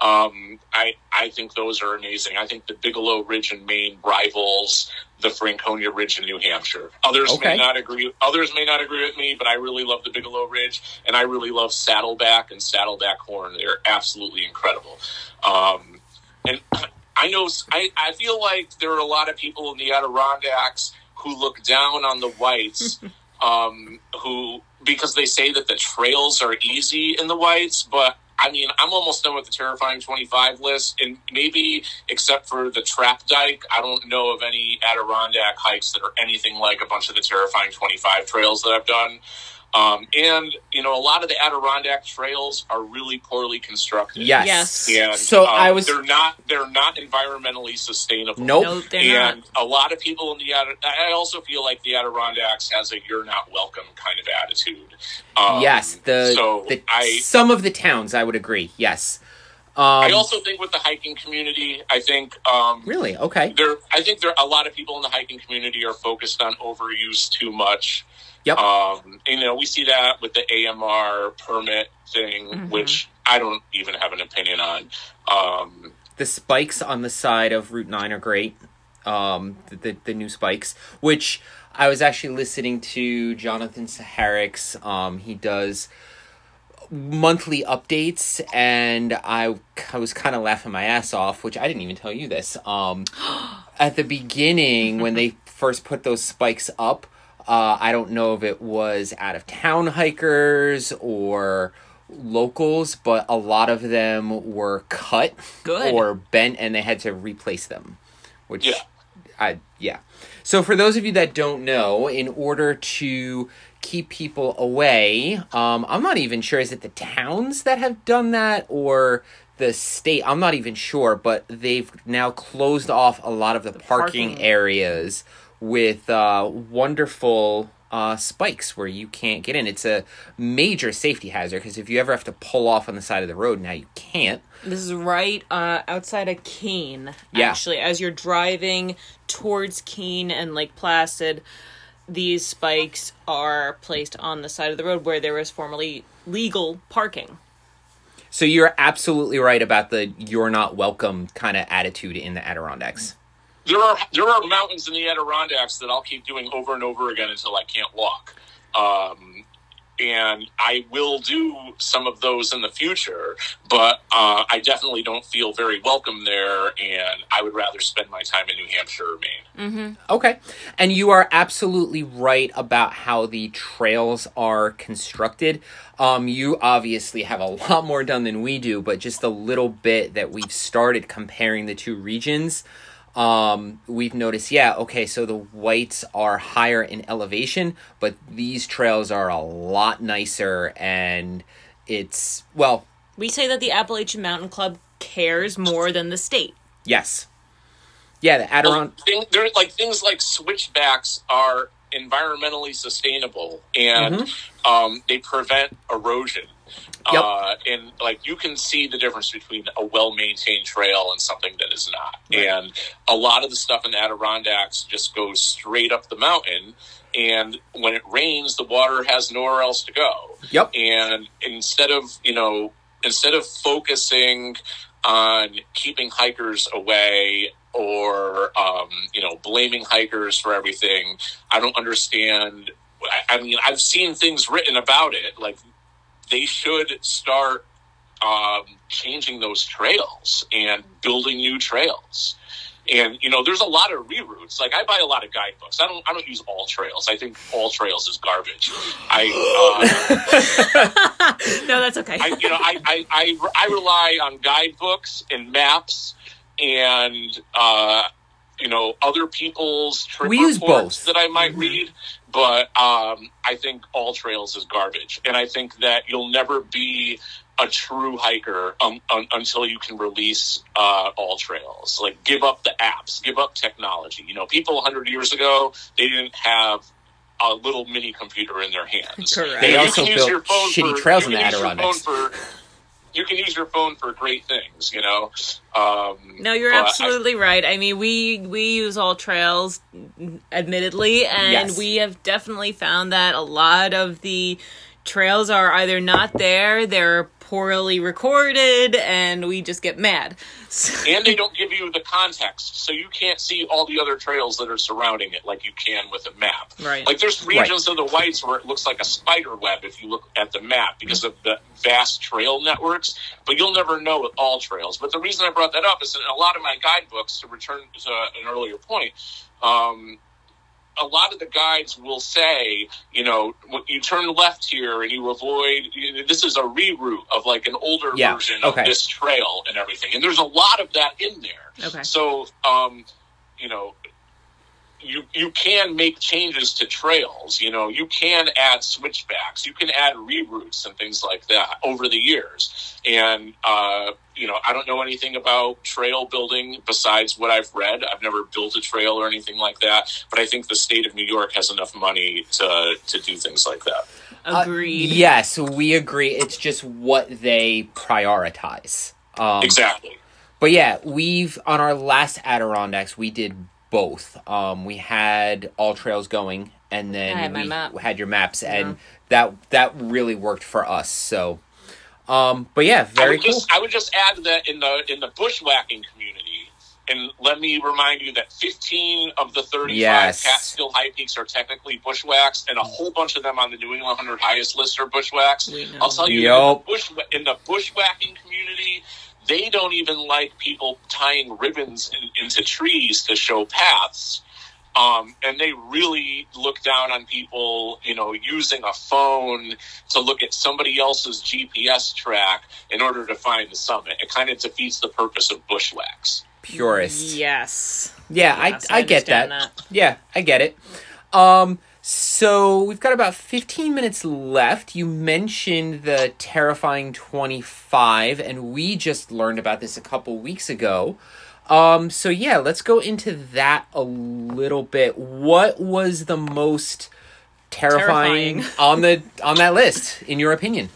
Um, I I think those are amazing. I think the Bigelow Ridge in Maine rivals the Franconia Ridge in New Hampshire. Others Okay. may not agree. Others may not agree with me, but I really love the Bigelow Ridge, and I really love Saddleback and Saddleback Horn. They're absolutely incredible. Um, and I know I, I feel like there are a lot of people in the Adirondacks who look down on the whites, um, who because they say that the trails are easy in the whites, but I mean, I'm almost done with the terrifying 25 list, and maybe except for the trap dike, I don't know of any Adirondack hikes that are anything like a bunch of the terrifying 25 trails that I've done. Um, and you know, a lot of the Adirondack trails are really poorly constructed. Yes. Yes. And So um, I was- they're not they're not environmentally sustainable. Nope. No, they're and not. a lot of people in the Adi- I also feel like the Adirondacks has a "you're not welcome" kind of attitude. Um, yes, the, so the I some of the towns I would agree. Yes. Um, I also think with the hiking community, I think um, really okay. there I think there a lot of people in the hiking community are focused on overuse too much. Yep. Um, and, you know, we see that with the AMR permit thing, Mhm. which I don't even have an opinion on. Um, the spikes on the side of Route Nine are great. Um, the, the the new spikes, which I was actually listening to Jonathan Saharik's. Um, he does monthly updates, and I I was kind of laughing my ass off, which I didn't even tell you this. Um, at the beginning when they first put those spikes up, uh, I don't know if it was out of town hikers or locals, but a lot of them were cut Good. or bent, and they had to replace them. Which, Yeah. I yeah. So for those of you that don't know, in order to keep people away, um, I'm not even sure is it the towns that have done that or the state. I'm not even sure, but they've now closed off a lot of the, parking, parking. areas with uh, wonderful uh, spikes where you can't get in. It's a major safety hazard because if you ever have to pull off on the side of the road, now you can't. This is right uh, outside of Keene. Yeah. Actually, as you're driving towards Keene and Lake Placid, these spikes are placed on the side of the road where there was formerly legal parking. So you're absolutely right about the "you're not welcome" kind of attitude in the Adirondacks. There are there are mountains in the Adirondacks that I'll keep doing over and over again until I can't walk. Um, and I will do some of those in the future, but uh, I definitely don't feel very welcome there, and I would rather spend my time in New Hampshire or Maine. Okay. And you are absolutely right about how the trails are constructed. Um, you obviously have a lot more done than we do, but just a little bit that we've started comparing the two regions. Um, we've noticed, yeah, okay, so the whites are higher in elevation, but these trails are a lot nicer and it's, well, We say that the Appalachian Mountain Club cares more than the state. yes. Yeah, the Adiron- Thing, there, like things like switchbacks are environmentally sustainable and um, they prevent erosion. Yep. Uh, and like you can see the difference between a well maintained trail and something that is not. Right. And a lot of the stuff in the Adirondacks just goes straight up the mountain. And when it rains, the water has nowhere else to go. Yep. And instead of, you know, instead of focusing on keeping hikers away or, um, you know, blaming hikers for everything, I don't understand. I, I mean, I've seen things written about it. Like, they should start um, changing those trails and building new trails. And you know, there's a lot of reroutes. Like I buy a lot of guidebooks. I don't. I don't use all trails. I think all trails is garbage. I, uh, no, that's okay. I you know, I, I, I, I rely on guidebooks and maps and uh, you know other people's trip We use reports both. that I might read. But um, I think all trails is garbage, and I think that you'll never be a true hiker um, un, until you can release uh, all trails. Like give up the apps, give up technology. You know, people 100 years ago they didn't have a little mini computer in their hands. Correct. They You also can use built your phone shitty for- trails in the use your phone Adirondacks. You can use your phone for great things, you know. Um, No, you're but I- absolutely right. I mean, we we use all trails, admittedly, and Yes. we have definitely found that a lot of the trails are either not there, they're poorly recorded, and we just get mad. So- and they don't give you the context, so you can't see all the other trails that are surrounding it like you can with a map. Right. Like there's regions of the whites where it looks like a spider web if you look at the map because of the vast trail networks, but you'll never know with all trails. But the reason I brought that up is that in a lot of my guidebooks, to return to an earlier point, um, a lot of the guides will say, you know, you turn left here and you avoid. This is a reroute of like an older Yeah, version okay. of this trail and everything, and there's a lot of that in there. Okay. So, um, you know, you you can make changes to trails. You know, you can add switchbacks, you can add reroutes and things like that over the years. And uh, you know, I don't know anything about trail building besides what I've read. I've never built a trail or anything like that. But I think the state of New York has enough money to to do things like that. Uh, Agreed. yes, we agree. It's just what they prioritize. Um, exactly. But yeah, we've on our last Adirondacks we did both. Um, we had all trails going, and then had my we map. had your maps, and that that really worked for us. So, um, but yeah, I very would cool. just I would just add that in the in the bushwhacking community, and let me remind you that 15 of the 35 Yes. Catskill high peaks are technically bushwhacks, and a whole bunch of them on the New England 100 highest list are bushwhacks. I'll tell you, Yup. in, the bush, in the bushwhacking community, they don't even like people tying ribbons in, into trees to show paths. Um, and they really look down on people, you know, using a phone to look at somebody else's GPS track in order to find the summit. It kind of defeats the purpose of bushwhacks. Purist. Yes. Yeah, Yes, I I get that. understand Yeah, I get it. Um, so we've got about fifteen minutes left. You mentioned the terrifying twenty five, and we just learned about this a couple weeks ago. Um, so yeah, let's go into that a little bit. What was the most terrifying, Terrifying. on the on that list, in your opinion?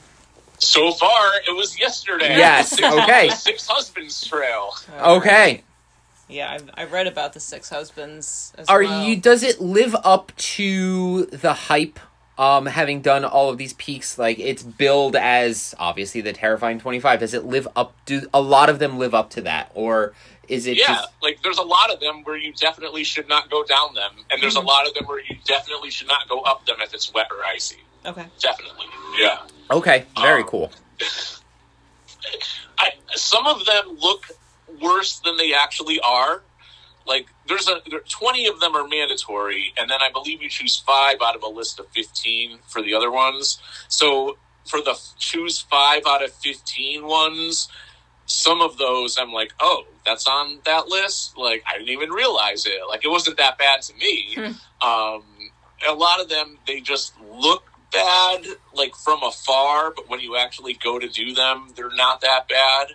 So far, it was yesterday. Yes, Six, okay. the Six Husbands Trail. Okay. Yeah, I've, I've read about the Six Husbands. As Are well. you? Does it live up to the hype? Um, having done all of these peaks, like it's billed as obviously the terrifying twenty five. Does it live up? Do a lot of them live up to that, or is it yeah, just like there's a lot of them where you definitely should not go down them, and there's a lot of them where you definitely should not go up them if it's wet or icy. Okay. Definitely, yeah. okay? Very Um, cool. I, some of them look worse than they actually are. Like there's a there, twenty of them are mandatory, and then I believe you choose five out of a list of fifteen for the other ones. So for the choose five out of 15 ones, some of those I'm like, oh, that's on that list. Like I didn't even realize it. Like it wasn't that bad to me. um, a lot of them they just look bad like from afar, but when you actually go to do them, they're not that bad.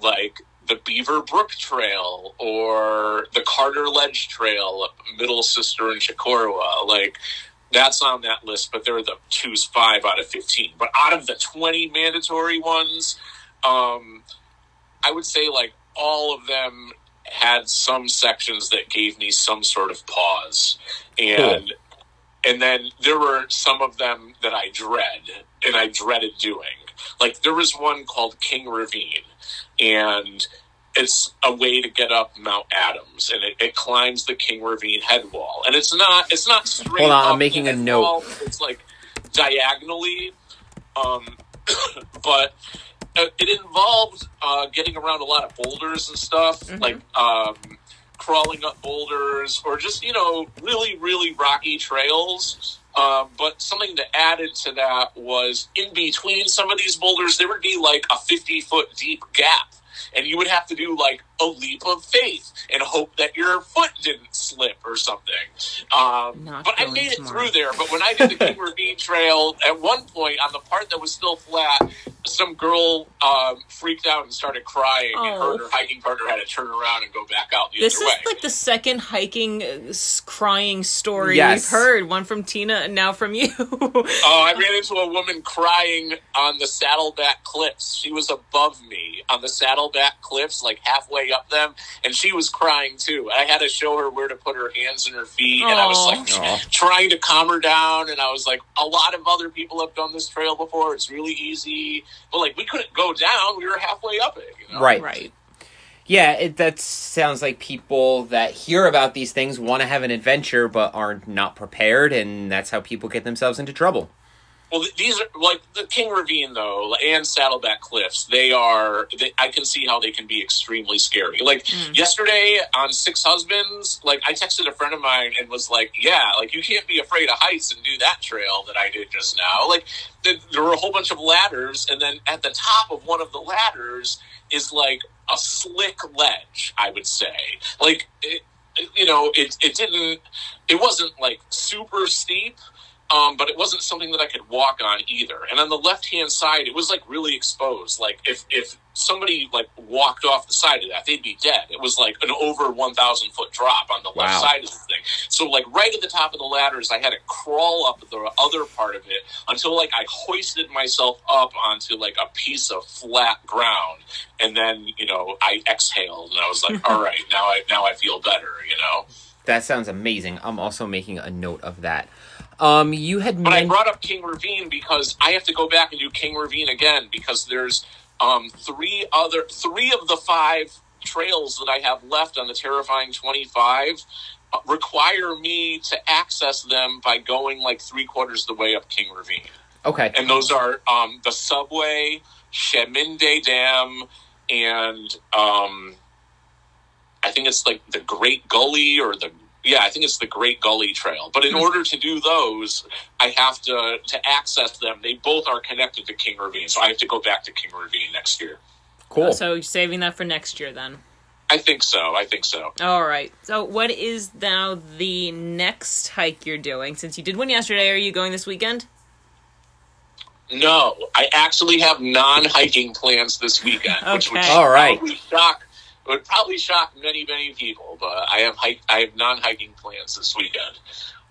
Like the Beaver Brook Trail or the Carter Ledge Trail Middle Sister and Chocorua. Like that's on that list, but they're the choose five out of fifteen. But out of the twenty mandatory ones, um, I would say like all of them had some sections that gave me some sort of pause, and and then there were some of them that I dread and I dreaded doing. Like there was one called King Ravine, and it's a way to get up Mount Adams, and it, it climbs the King Ravine head wall, and it's not it's not straight. Hold on, I'm making a head note. wall, It's like diagonally, um, but uh, it involved uh, getting around a lot of boulders and stuff, Mhm. like um, crawling up boulders or just you know really really rocky trails. Um, but something that added to that was in between some of these boulders, there would be like a fifty foot deep gap, and you would have to do like a leap of faith and hope that your foot didn't slip or something. Um, but I going made it through there. But when I did the King Ravine Trail, at one point on the part that was still flat, some girl um, freaked out and started crying, and her Oh. and her hiking partner had to turn around and go back out the This other is like the second hiking uh, crying story Yes. we've heard. One from Tina and now from you. Oh, I ran into a woman crying on the Saddleback Cliffs. She was above me on the Saddleback Saddleback Cliffs, like halfway up them, and she was crying too. I had to show her where to put her hands and her feet, and I was like Aw. trying to calm her down. And I was like, a lot of other people have done this trail before. It's really easy, but like we couldn't go down. We were halfway up it. You know? Right. Right. Yeah, it, that sounds like people that hear about these things want to have an adventure but are not prepared, and that's how people get themselves into trouble. Well, these are like the King Ravine though, and Saddleback Cliffs. They are. They, I can see how they can be extremely scary. Like hmm. yesterday on Six Husbands, like I texted a friend of mine and was like, "Yeah, like you can't be afraid of heights and do that trail that I did just now." Like th- there were a whole bunch of ladders, and then at the top of one of the ladders is like a slick ledge. I would say, like. It, you know, it it didn't. It wasn't like super steep, um, but it wasn't something that I could walk on either. And on the left hand side, it was like really exposed. Like if if somebody like walked off the side of that, they'd be dead. It was like an over one thousand foot drop on the left Wow. side of the thing. So like right at the top of the ladders, I had to crawl up the other part of it until like I hoisted myself up onto like a piece of flat ground, and then you know I exhaled and I was like, all right, now I now I feel better. You know. That sounds amazing. I'm also making a note of that. Um, you had But I brought up King Ravine because I have to go back and do King Ravine again because there's um, three other three of the five trails that I have left on the Terrifying Twenty Five uh, require me to access them by going like three quarters of the way up King Ravine, okay. and those are um, the subway, Chemin des Dames, and um, I think it's like the Great Gully or the yeah, I think it's the Great Gully Trail. But in hmm. order to do those, I have to to access them. They both are connected to King Ravine, so I have to go back to King Ravine next year. Cool. So you're saving that for next year then. I think so. I think so. All right. So what is now the next hike you're doing? Since you did one yesterday, are you going this weekend? No, I actually have non hiking plans this weekend, which would Okay. All right. probably would probably shock many many people. But I have hike I have non hiking plans this weekend.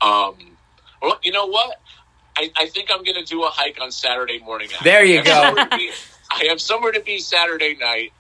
Um, well, you know what? I, I think I'm going to do a hike on Saturday morning. There you I go. be- I have somewhere to be Saturday night.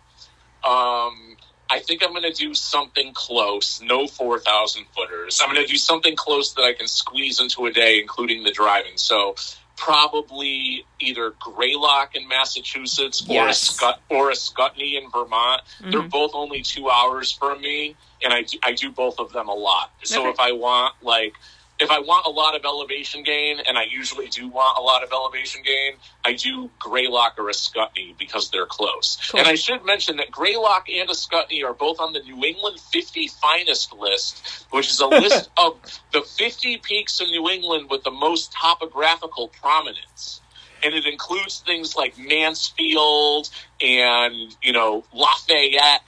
Um, I think I'm going to do something close. No 4,000 footers. I'm going to do something close that I can squeeze into a day, including the driving. So probably either Greylock in Massachusetts or Yes. a Scut or Ascutney in Vermont. They're Mhm. both only two hours from me, and I do, I do both of them a lot. So Okay. if I want like if I want a lot of elevation gain, and I usually do want a lot of elevation gain, I do Greylock or Ascutney because they're close. Cool. And I should mention that Greylock and Ascutney are both on the New England 50 finest list, which is a list of the 50 peaks in New England with the most topographical prominence. And it includes things like Mansfield and, you know, Lafayette.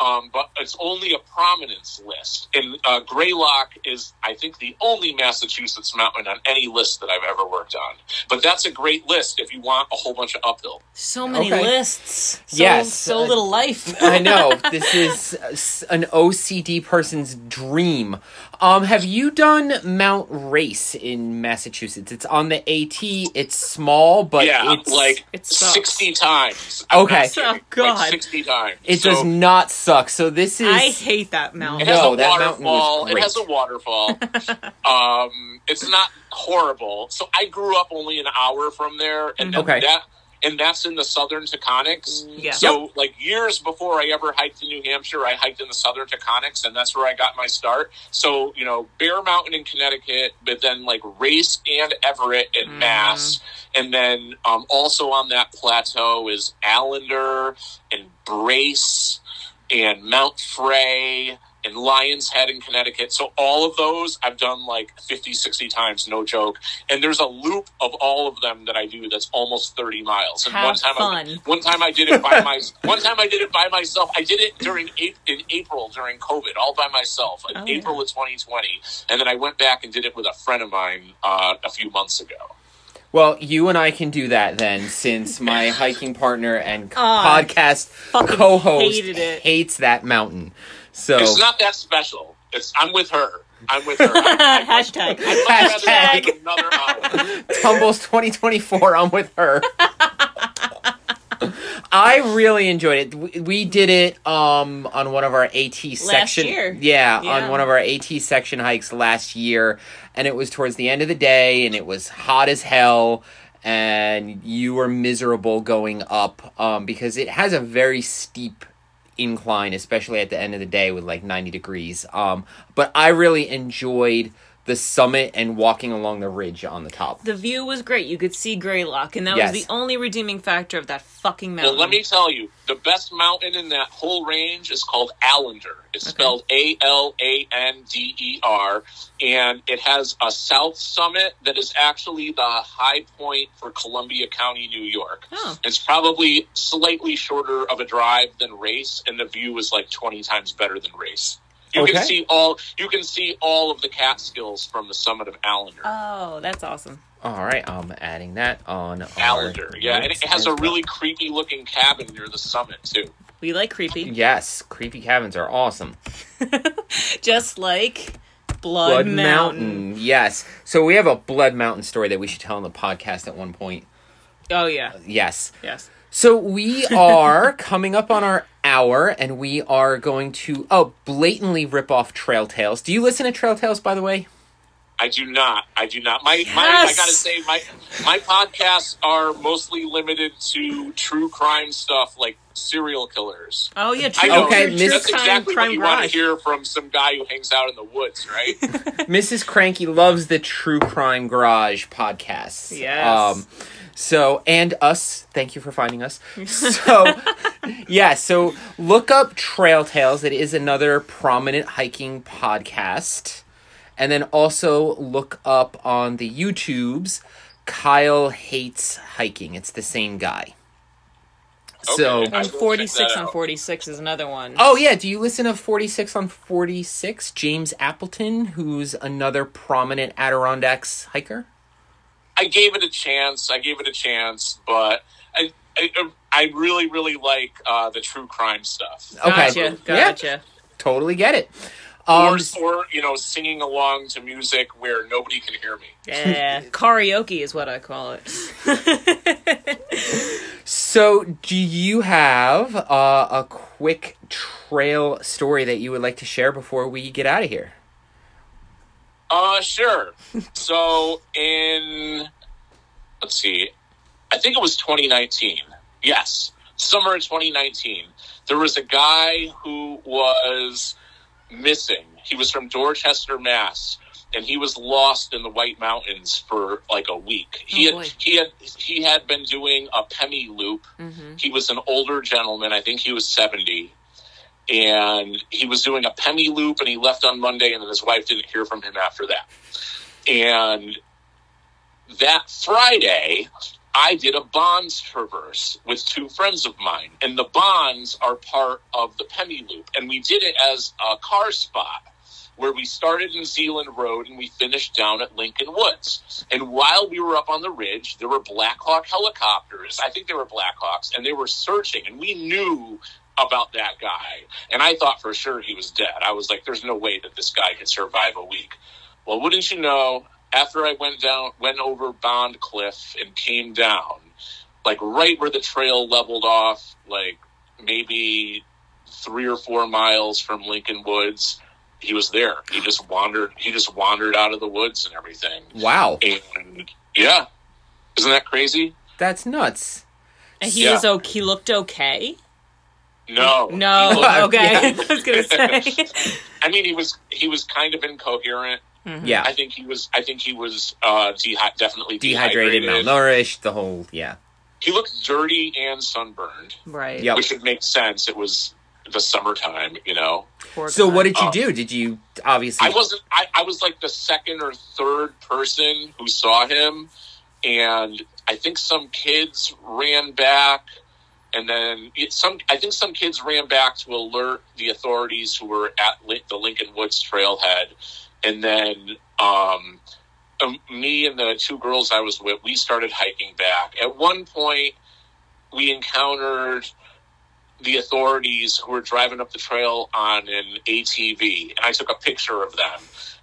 Um, but it's only a prominence list. And uh, Greylock is, I think, the only Massachusetts mountain on any list that I've ever worked on. But that's a great list if you want a whole bunch of uphill. So many Okay. lists. So, Yes, So uh, little life. I know this is uh, an OCD person's dream. Um, have you done Mount Race in Massachusetts? It's on the AT. It's small, but yeah, it's like It sucks. 60 times. I'm Okay. Oh, God. Like 60 times. it So does not suck. So this is I hate that mount. It mountain. has No, a that mountain was waterfall. It has a waterfall. um, it's not horrible. So I grew up only an hour from there, and then Okay. that and that's in the southern Taconics. Yeah. So like years before I ever hiked in New Hampshire, I hiked in the southern Taconics, and that's where I got my start. So you know, Bear Mountain in Connecticut, but then like Race and Everett in Mm. Mass, and then um, also on that plateau is Alander and Brace and Mount Frey and Lion's Head in Connecticut. So all of those I've done like 50, 60 times, no joke. And there's a loop of all of them that I do that's almost 30 miles. And Have one time fun. I one time I did it by my one time I did it by myself. I did it during in April during COVID, all by myself in Oh, April of 2020. And then I went back and did it with a friend of mine uh, a few months ago. Well, you and I can do that then, since my hiking partner and Ah, podcast co-host hates that mountain. So It's not that special. It's I'm with her. I'm with her. I, I Hashtag. I'd much rather Hashtag. another hour. Tumbles 2024. I'm with her. I really enjoyed it. We, we did it um on one of our AT section. year. Yeah, Yeah. on one of our AT section hikes last year, and it was towards the end of the day, and it was hot as hell, and you were miserable going up um because it has a very steep incline, especially at the end of the day with like ninety degrees. Um, but I really enjoyed the summit and walking along the ridge on the top. The view was great. You could see Greylock, and that Yes. was the only redeeming factor of that fucking mountain. Well, let me tell you, the best mountain in that whole range is called Alander. It's spelled A L A N D E R, and it has a south summit that is actually the high point for Columbia County, New York. Oh. It's probably slightly shorter of a drive than Race, and the view is like twenty times better than Race. You Okay. can see all you can see all of the Catskills from the summit of Alander. Oh, that's awesome. All right, I'm adding that on our Alander, yeah, and it has as a well. really creepy looking cabin near the summit too. We like creepy, Yes, creepy cabins are awesome. just like Blood, Mountain. Yes. So we have a Blood Mountain story that we should tell on the podcast at one point. Oh yeah, Yes. yes. So we are coming up on our hour and we are going to oh blatantly rip off Trail Tales. Do you listen to Trail Tales by the way? I do not. I do not. My, my I gotta say, my my podcasts are mostly limited to true crime stuff, like serial killers. Oh yeah, I true, know Okay, true, true that's crime, exactly crime what you want to hear from some guy who hangs out in the woods, right? Mrs. Cranky loves the True Crime Garage podcasts. Yes. Um, so and us, thank you for finding us. So yeah, so look up Trail Tales. It is another prominent hiking podcast. And then also look up on the YouTubes Kyle Hates Hiking. It's the same guy. So Okay. I And forty six on forty six is another one. Oh yeah, do you listen to 46 on 46? James Appleton, who's another prominent Adirondacks hiker? I gave it a chance. I gave it a chance, but I I, I really really like uh, the true crime stuff. Okay. Gotcha, Yeah. Totally get it. Um, or, or you know, singing along to music where nobody can hear me. Yeah, karaoke is what I call it. so, do you have uh, a quick trail story that you would like to share before we get out of here? Uh, sure. so in, let's see, I think it was 2019. Yes, summer of 2019. There was a guy who was missing. He was from Dorchester, Mass, and he was lost in the White Mountains for like a week. He Oh, had boy. he had he had been doing a Pemi loop. hmm He was an older gentleman. I think he was 70. And he was doing a Pemi loop and he left on Monday and then his wife didn't hear from him after that. And that Friday, I did a bonds traverse with two friends of mine. And the bonds are part of the Pemi loop. And we did it as a car spot where we started in Zealand Road and we finished down at Lincoln Woods. And while we were up on the ridge, there were Blackhawk helicopters. I think they were Blackhawks, and they were searching. And we knew about that guy. And I thought for sure he was dead. I was like, there's no way that this guy could survive a week. Well, wouldn't you know, after I went down, went over Bond Cliff and came down, like right where the trail leveled off, like maybe three or four miles from Lincoln Woods, he was there. He just wandered. He just wandered out of the woods and everything. Wow, And yeah, isn't that crazy? that's nuts. And he Yeah. was okay. He looked okay. No, No, He okay. Yeah. I was gonna say. I mean, he was he was kind of incoherent. Yeah, I think he was. I think he was uh, dehy- definitely dehydrated, dehydrated. malnourished, the whole yeah. He looked dirty and sunburned, right. Yep. which would make sense. It was the summertime, you know. Poor So, guy. what did you Oh. do? Did you obviously? I wasn't. I, I was like the second or third person who saw him, and I think some kids ran back, and then some. I think some kids ran back to alert the authorities who were at the Lincoln Woods trailhead, and then um, um, me and the two girls I was with, we started hiking back. At one point, we encountered the authorities who were driving up the trail on an ATV, and I took a picture of them,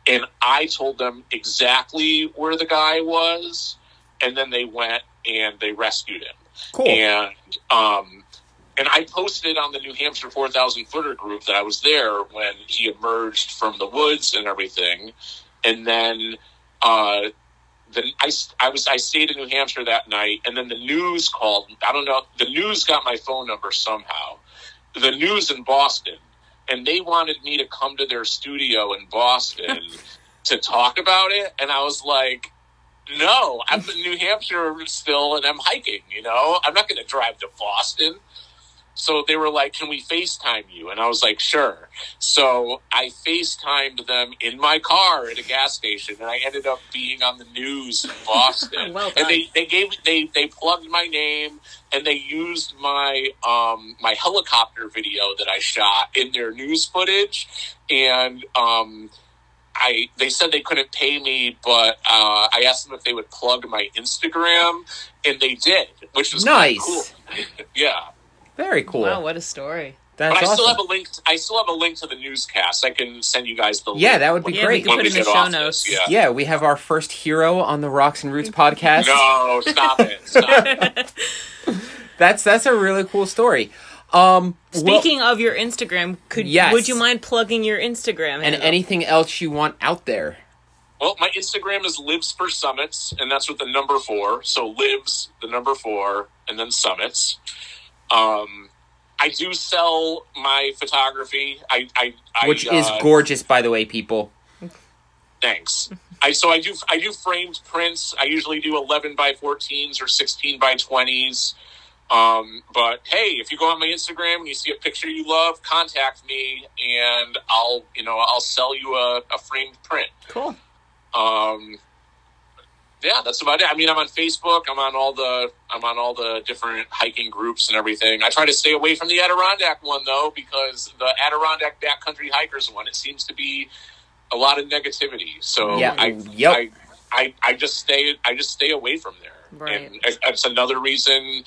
and I told them exactly where the guy was, and then they went and they rescued him. Cool. And um, and I posted on the New Hampshire 4,000 footer group that I was there when he emerged from the woods and everything. And then, uh, then I, I was I stayed in New Hampshire that night, and then the news called. I don't know. The news got my phone number somehow. The news in Boston, and they wanted me to come to their studio in Boston to talk about it, and I was like, "No, I'm in New Hampshire still, and I'm hiking. You know, I'm not going to drive to Boston." So they were like, "Can we FaceTime you?" And I was like, "Sure." So I FaceTimed them in my car at a gas station, and I ended up being on the news in Boston. Well and they, they gave they they plugged my name and they used my um my helicopter video that I shot in their news footage, and um. I they said they couldn't pay me, but uh, I asked them if they would plug my Instagram, and they did, which was Nice. Cool. yeah, Very cool. Wow, what a story. That's but I still have a link. To, I still have a link to the newscast. I can send you guys the. Yeah, link that would be when- Yeah, we great. can put it in the show notes. Yeah. yeah, we have our first hero on the Rocks and Roots podcast. No, stop it. Stop it. That's that's a really cool story. Um, well- Speaking of your Instagram, could Yes. would you mind plugging your Instagram? and handle? anything else you want out there. Well, my Instagram is Lives for Summits, and that's with the number four. So Lives, the number four, and then Summits. Um, I do sell my photography. I, I, I which is uh, gorgeous, by the way, people. Thanks. I so I do I do framed prints. I usually do eleven by fourteens or sixteen by twenties. Um, but hey, if you go on my Instagram and you see a picture you love, contact me and I'll you know I'll sell you a, a framed print. cool. Um, yeah, that's about it. I mean, I'm on Facebook. I'm on all the I'm on all the different hiking groups and everything. I try to stay away from the Adirondack one though because the Adirondack backcountry hikers one it seems to be a lot of negativity. So Yeah, I, yep. I I I just stay I just stay away from there. Right. And it's another reason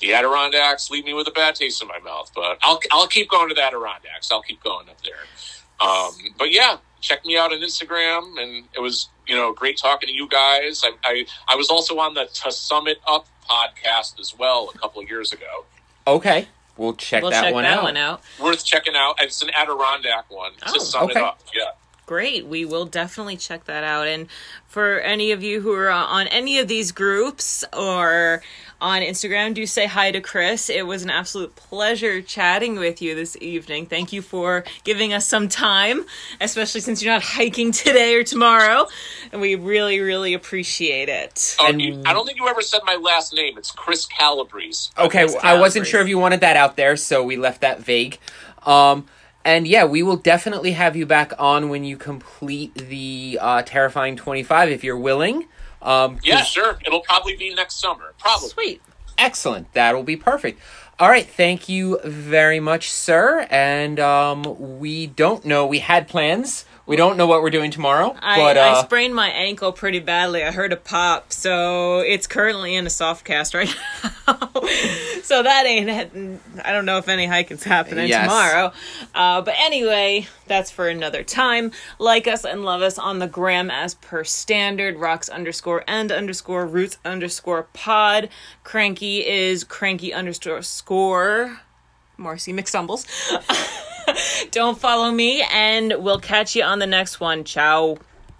the Adirondacks leave me with a bad taste in my mouth. But I'll I'll keep going to the Adirondacks. I'll keep going up there. Um, but yeah, check me out on Instagram, and it was you know great talking to you guys. I I, I was also on the To Summit Up podcast as well a couple of years ago. Okay, we'll check We'll that check one that out. one out. Worth checking out. It's an Adirondack one. Oh, to sum okay. it up, yeah. Great. We will definitely check that out. And for any of you who are on any of these groups or on Instagram, do say hi to Chris. It was an absolute pleasure chatting with you this evening. Thank you for giving us some time, especially since you're not hiking today or tomorrow. And we really, really appreciate it. Oh, And- you, I don't think you ever said my last name. It's Chris Calabrese. Okay, Chris I wasn't sure if you wanted that out there, so we left that vague. Um, and yeah, we will definitely have you back on when you complete the uh, terrifying twenty five, if you're willing. Um, Yeah, sure. It'll probably be next summer. Probably. Sweet. Excellent. That'll be perfect. All right. Thank you very much, sir. And um, we don't know. We had plans. We don't know what we're doing tomorrow. I, but I uh, sprained my ankle pretty badly. I heard a pop, so it's currently in a soft cast right now. so that ain't. I don't know if any hiking's happening Yes. tomorrow. Uh, but anyway, that's for another time. Like us and love us on the gram as per standard. Rocks underscore and underscore roots underscore pod. Cranky is cranky underscore score. Marcy McStumbles. Don't follow me, and we'll catch you on the next one. Ciao.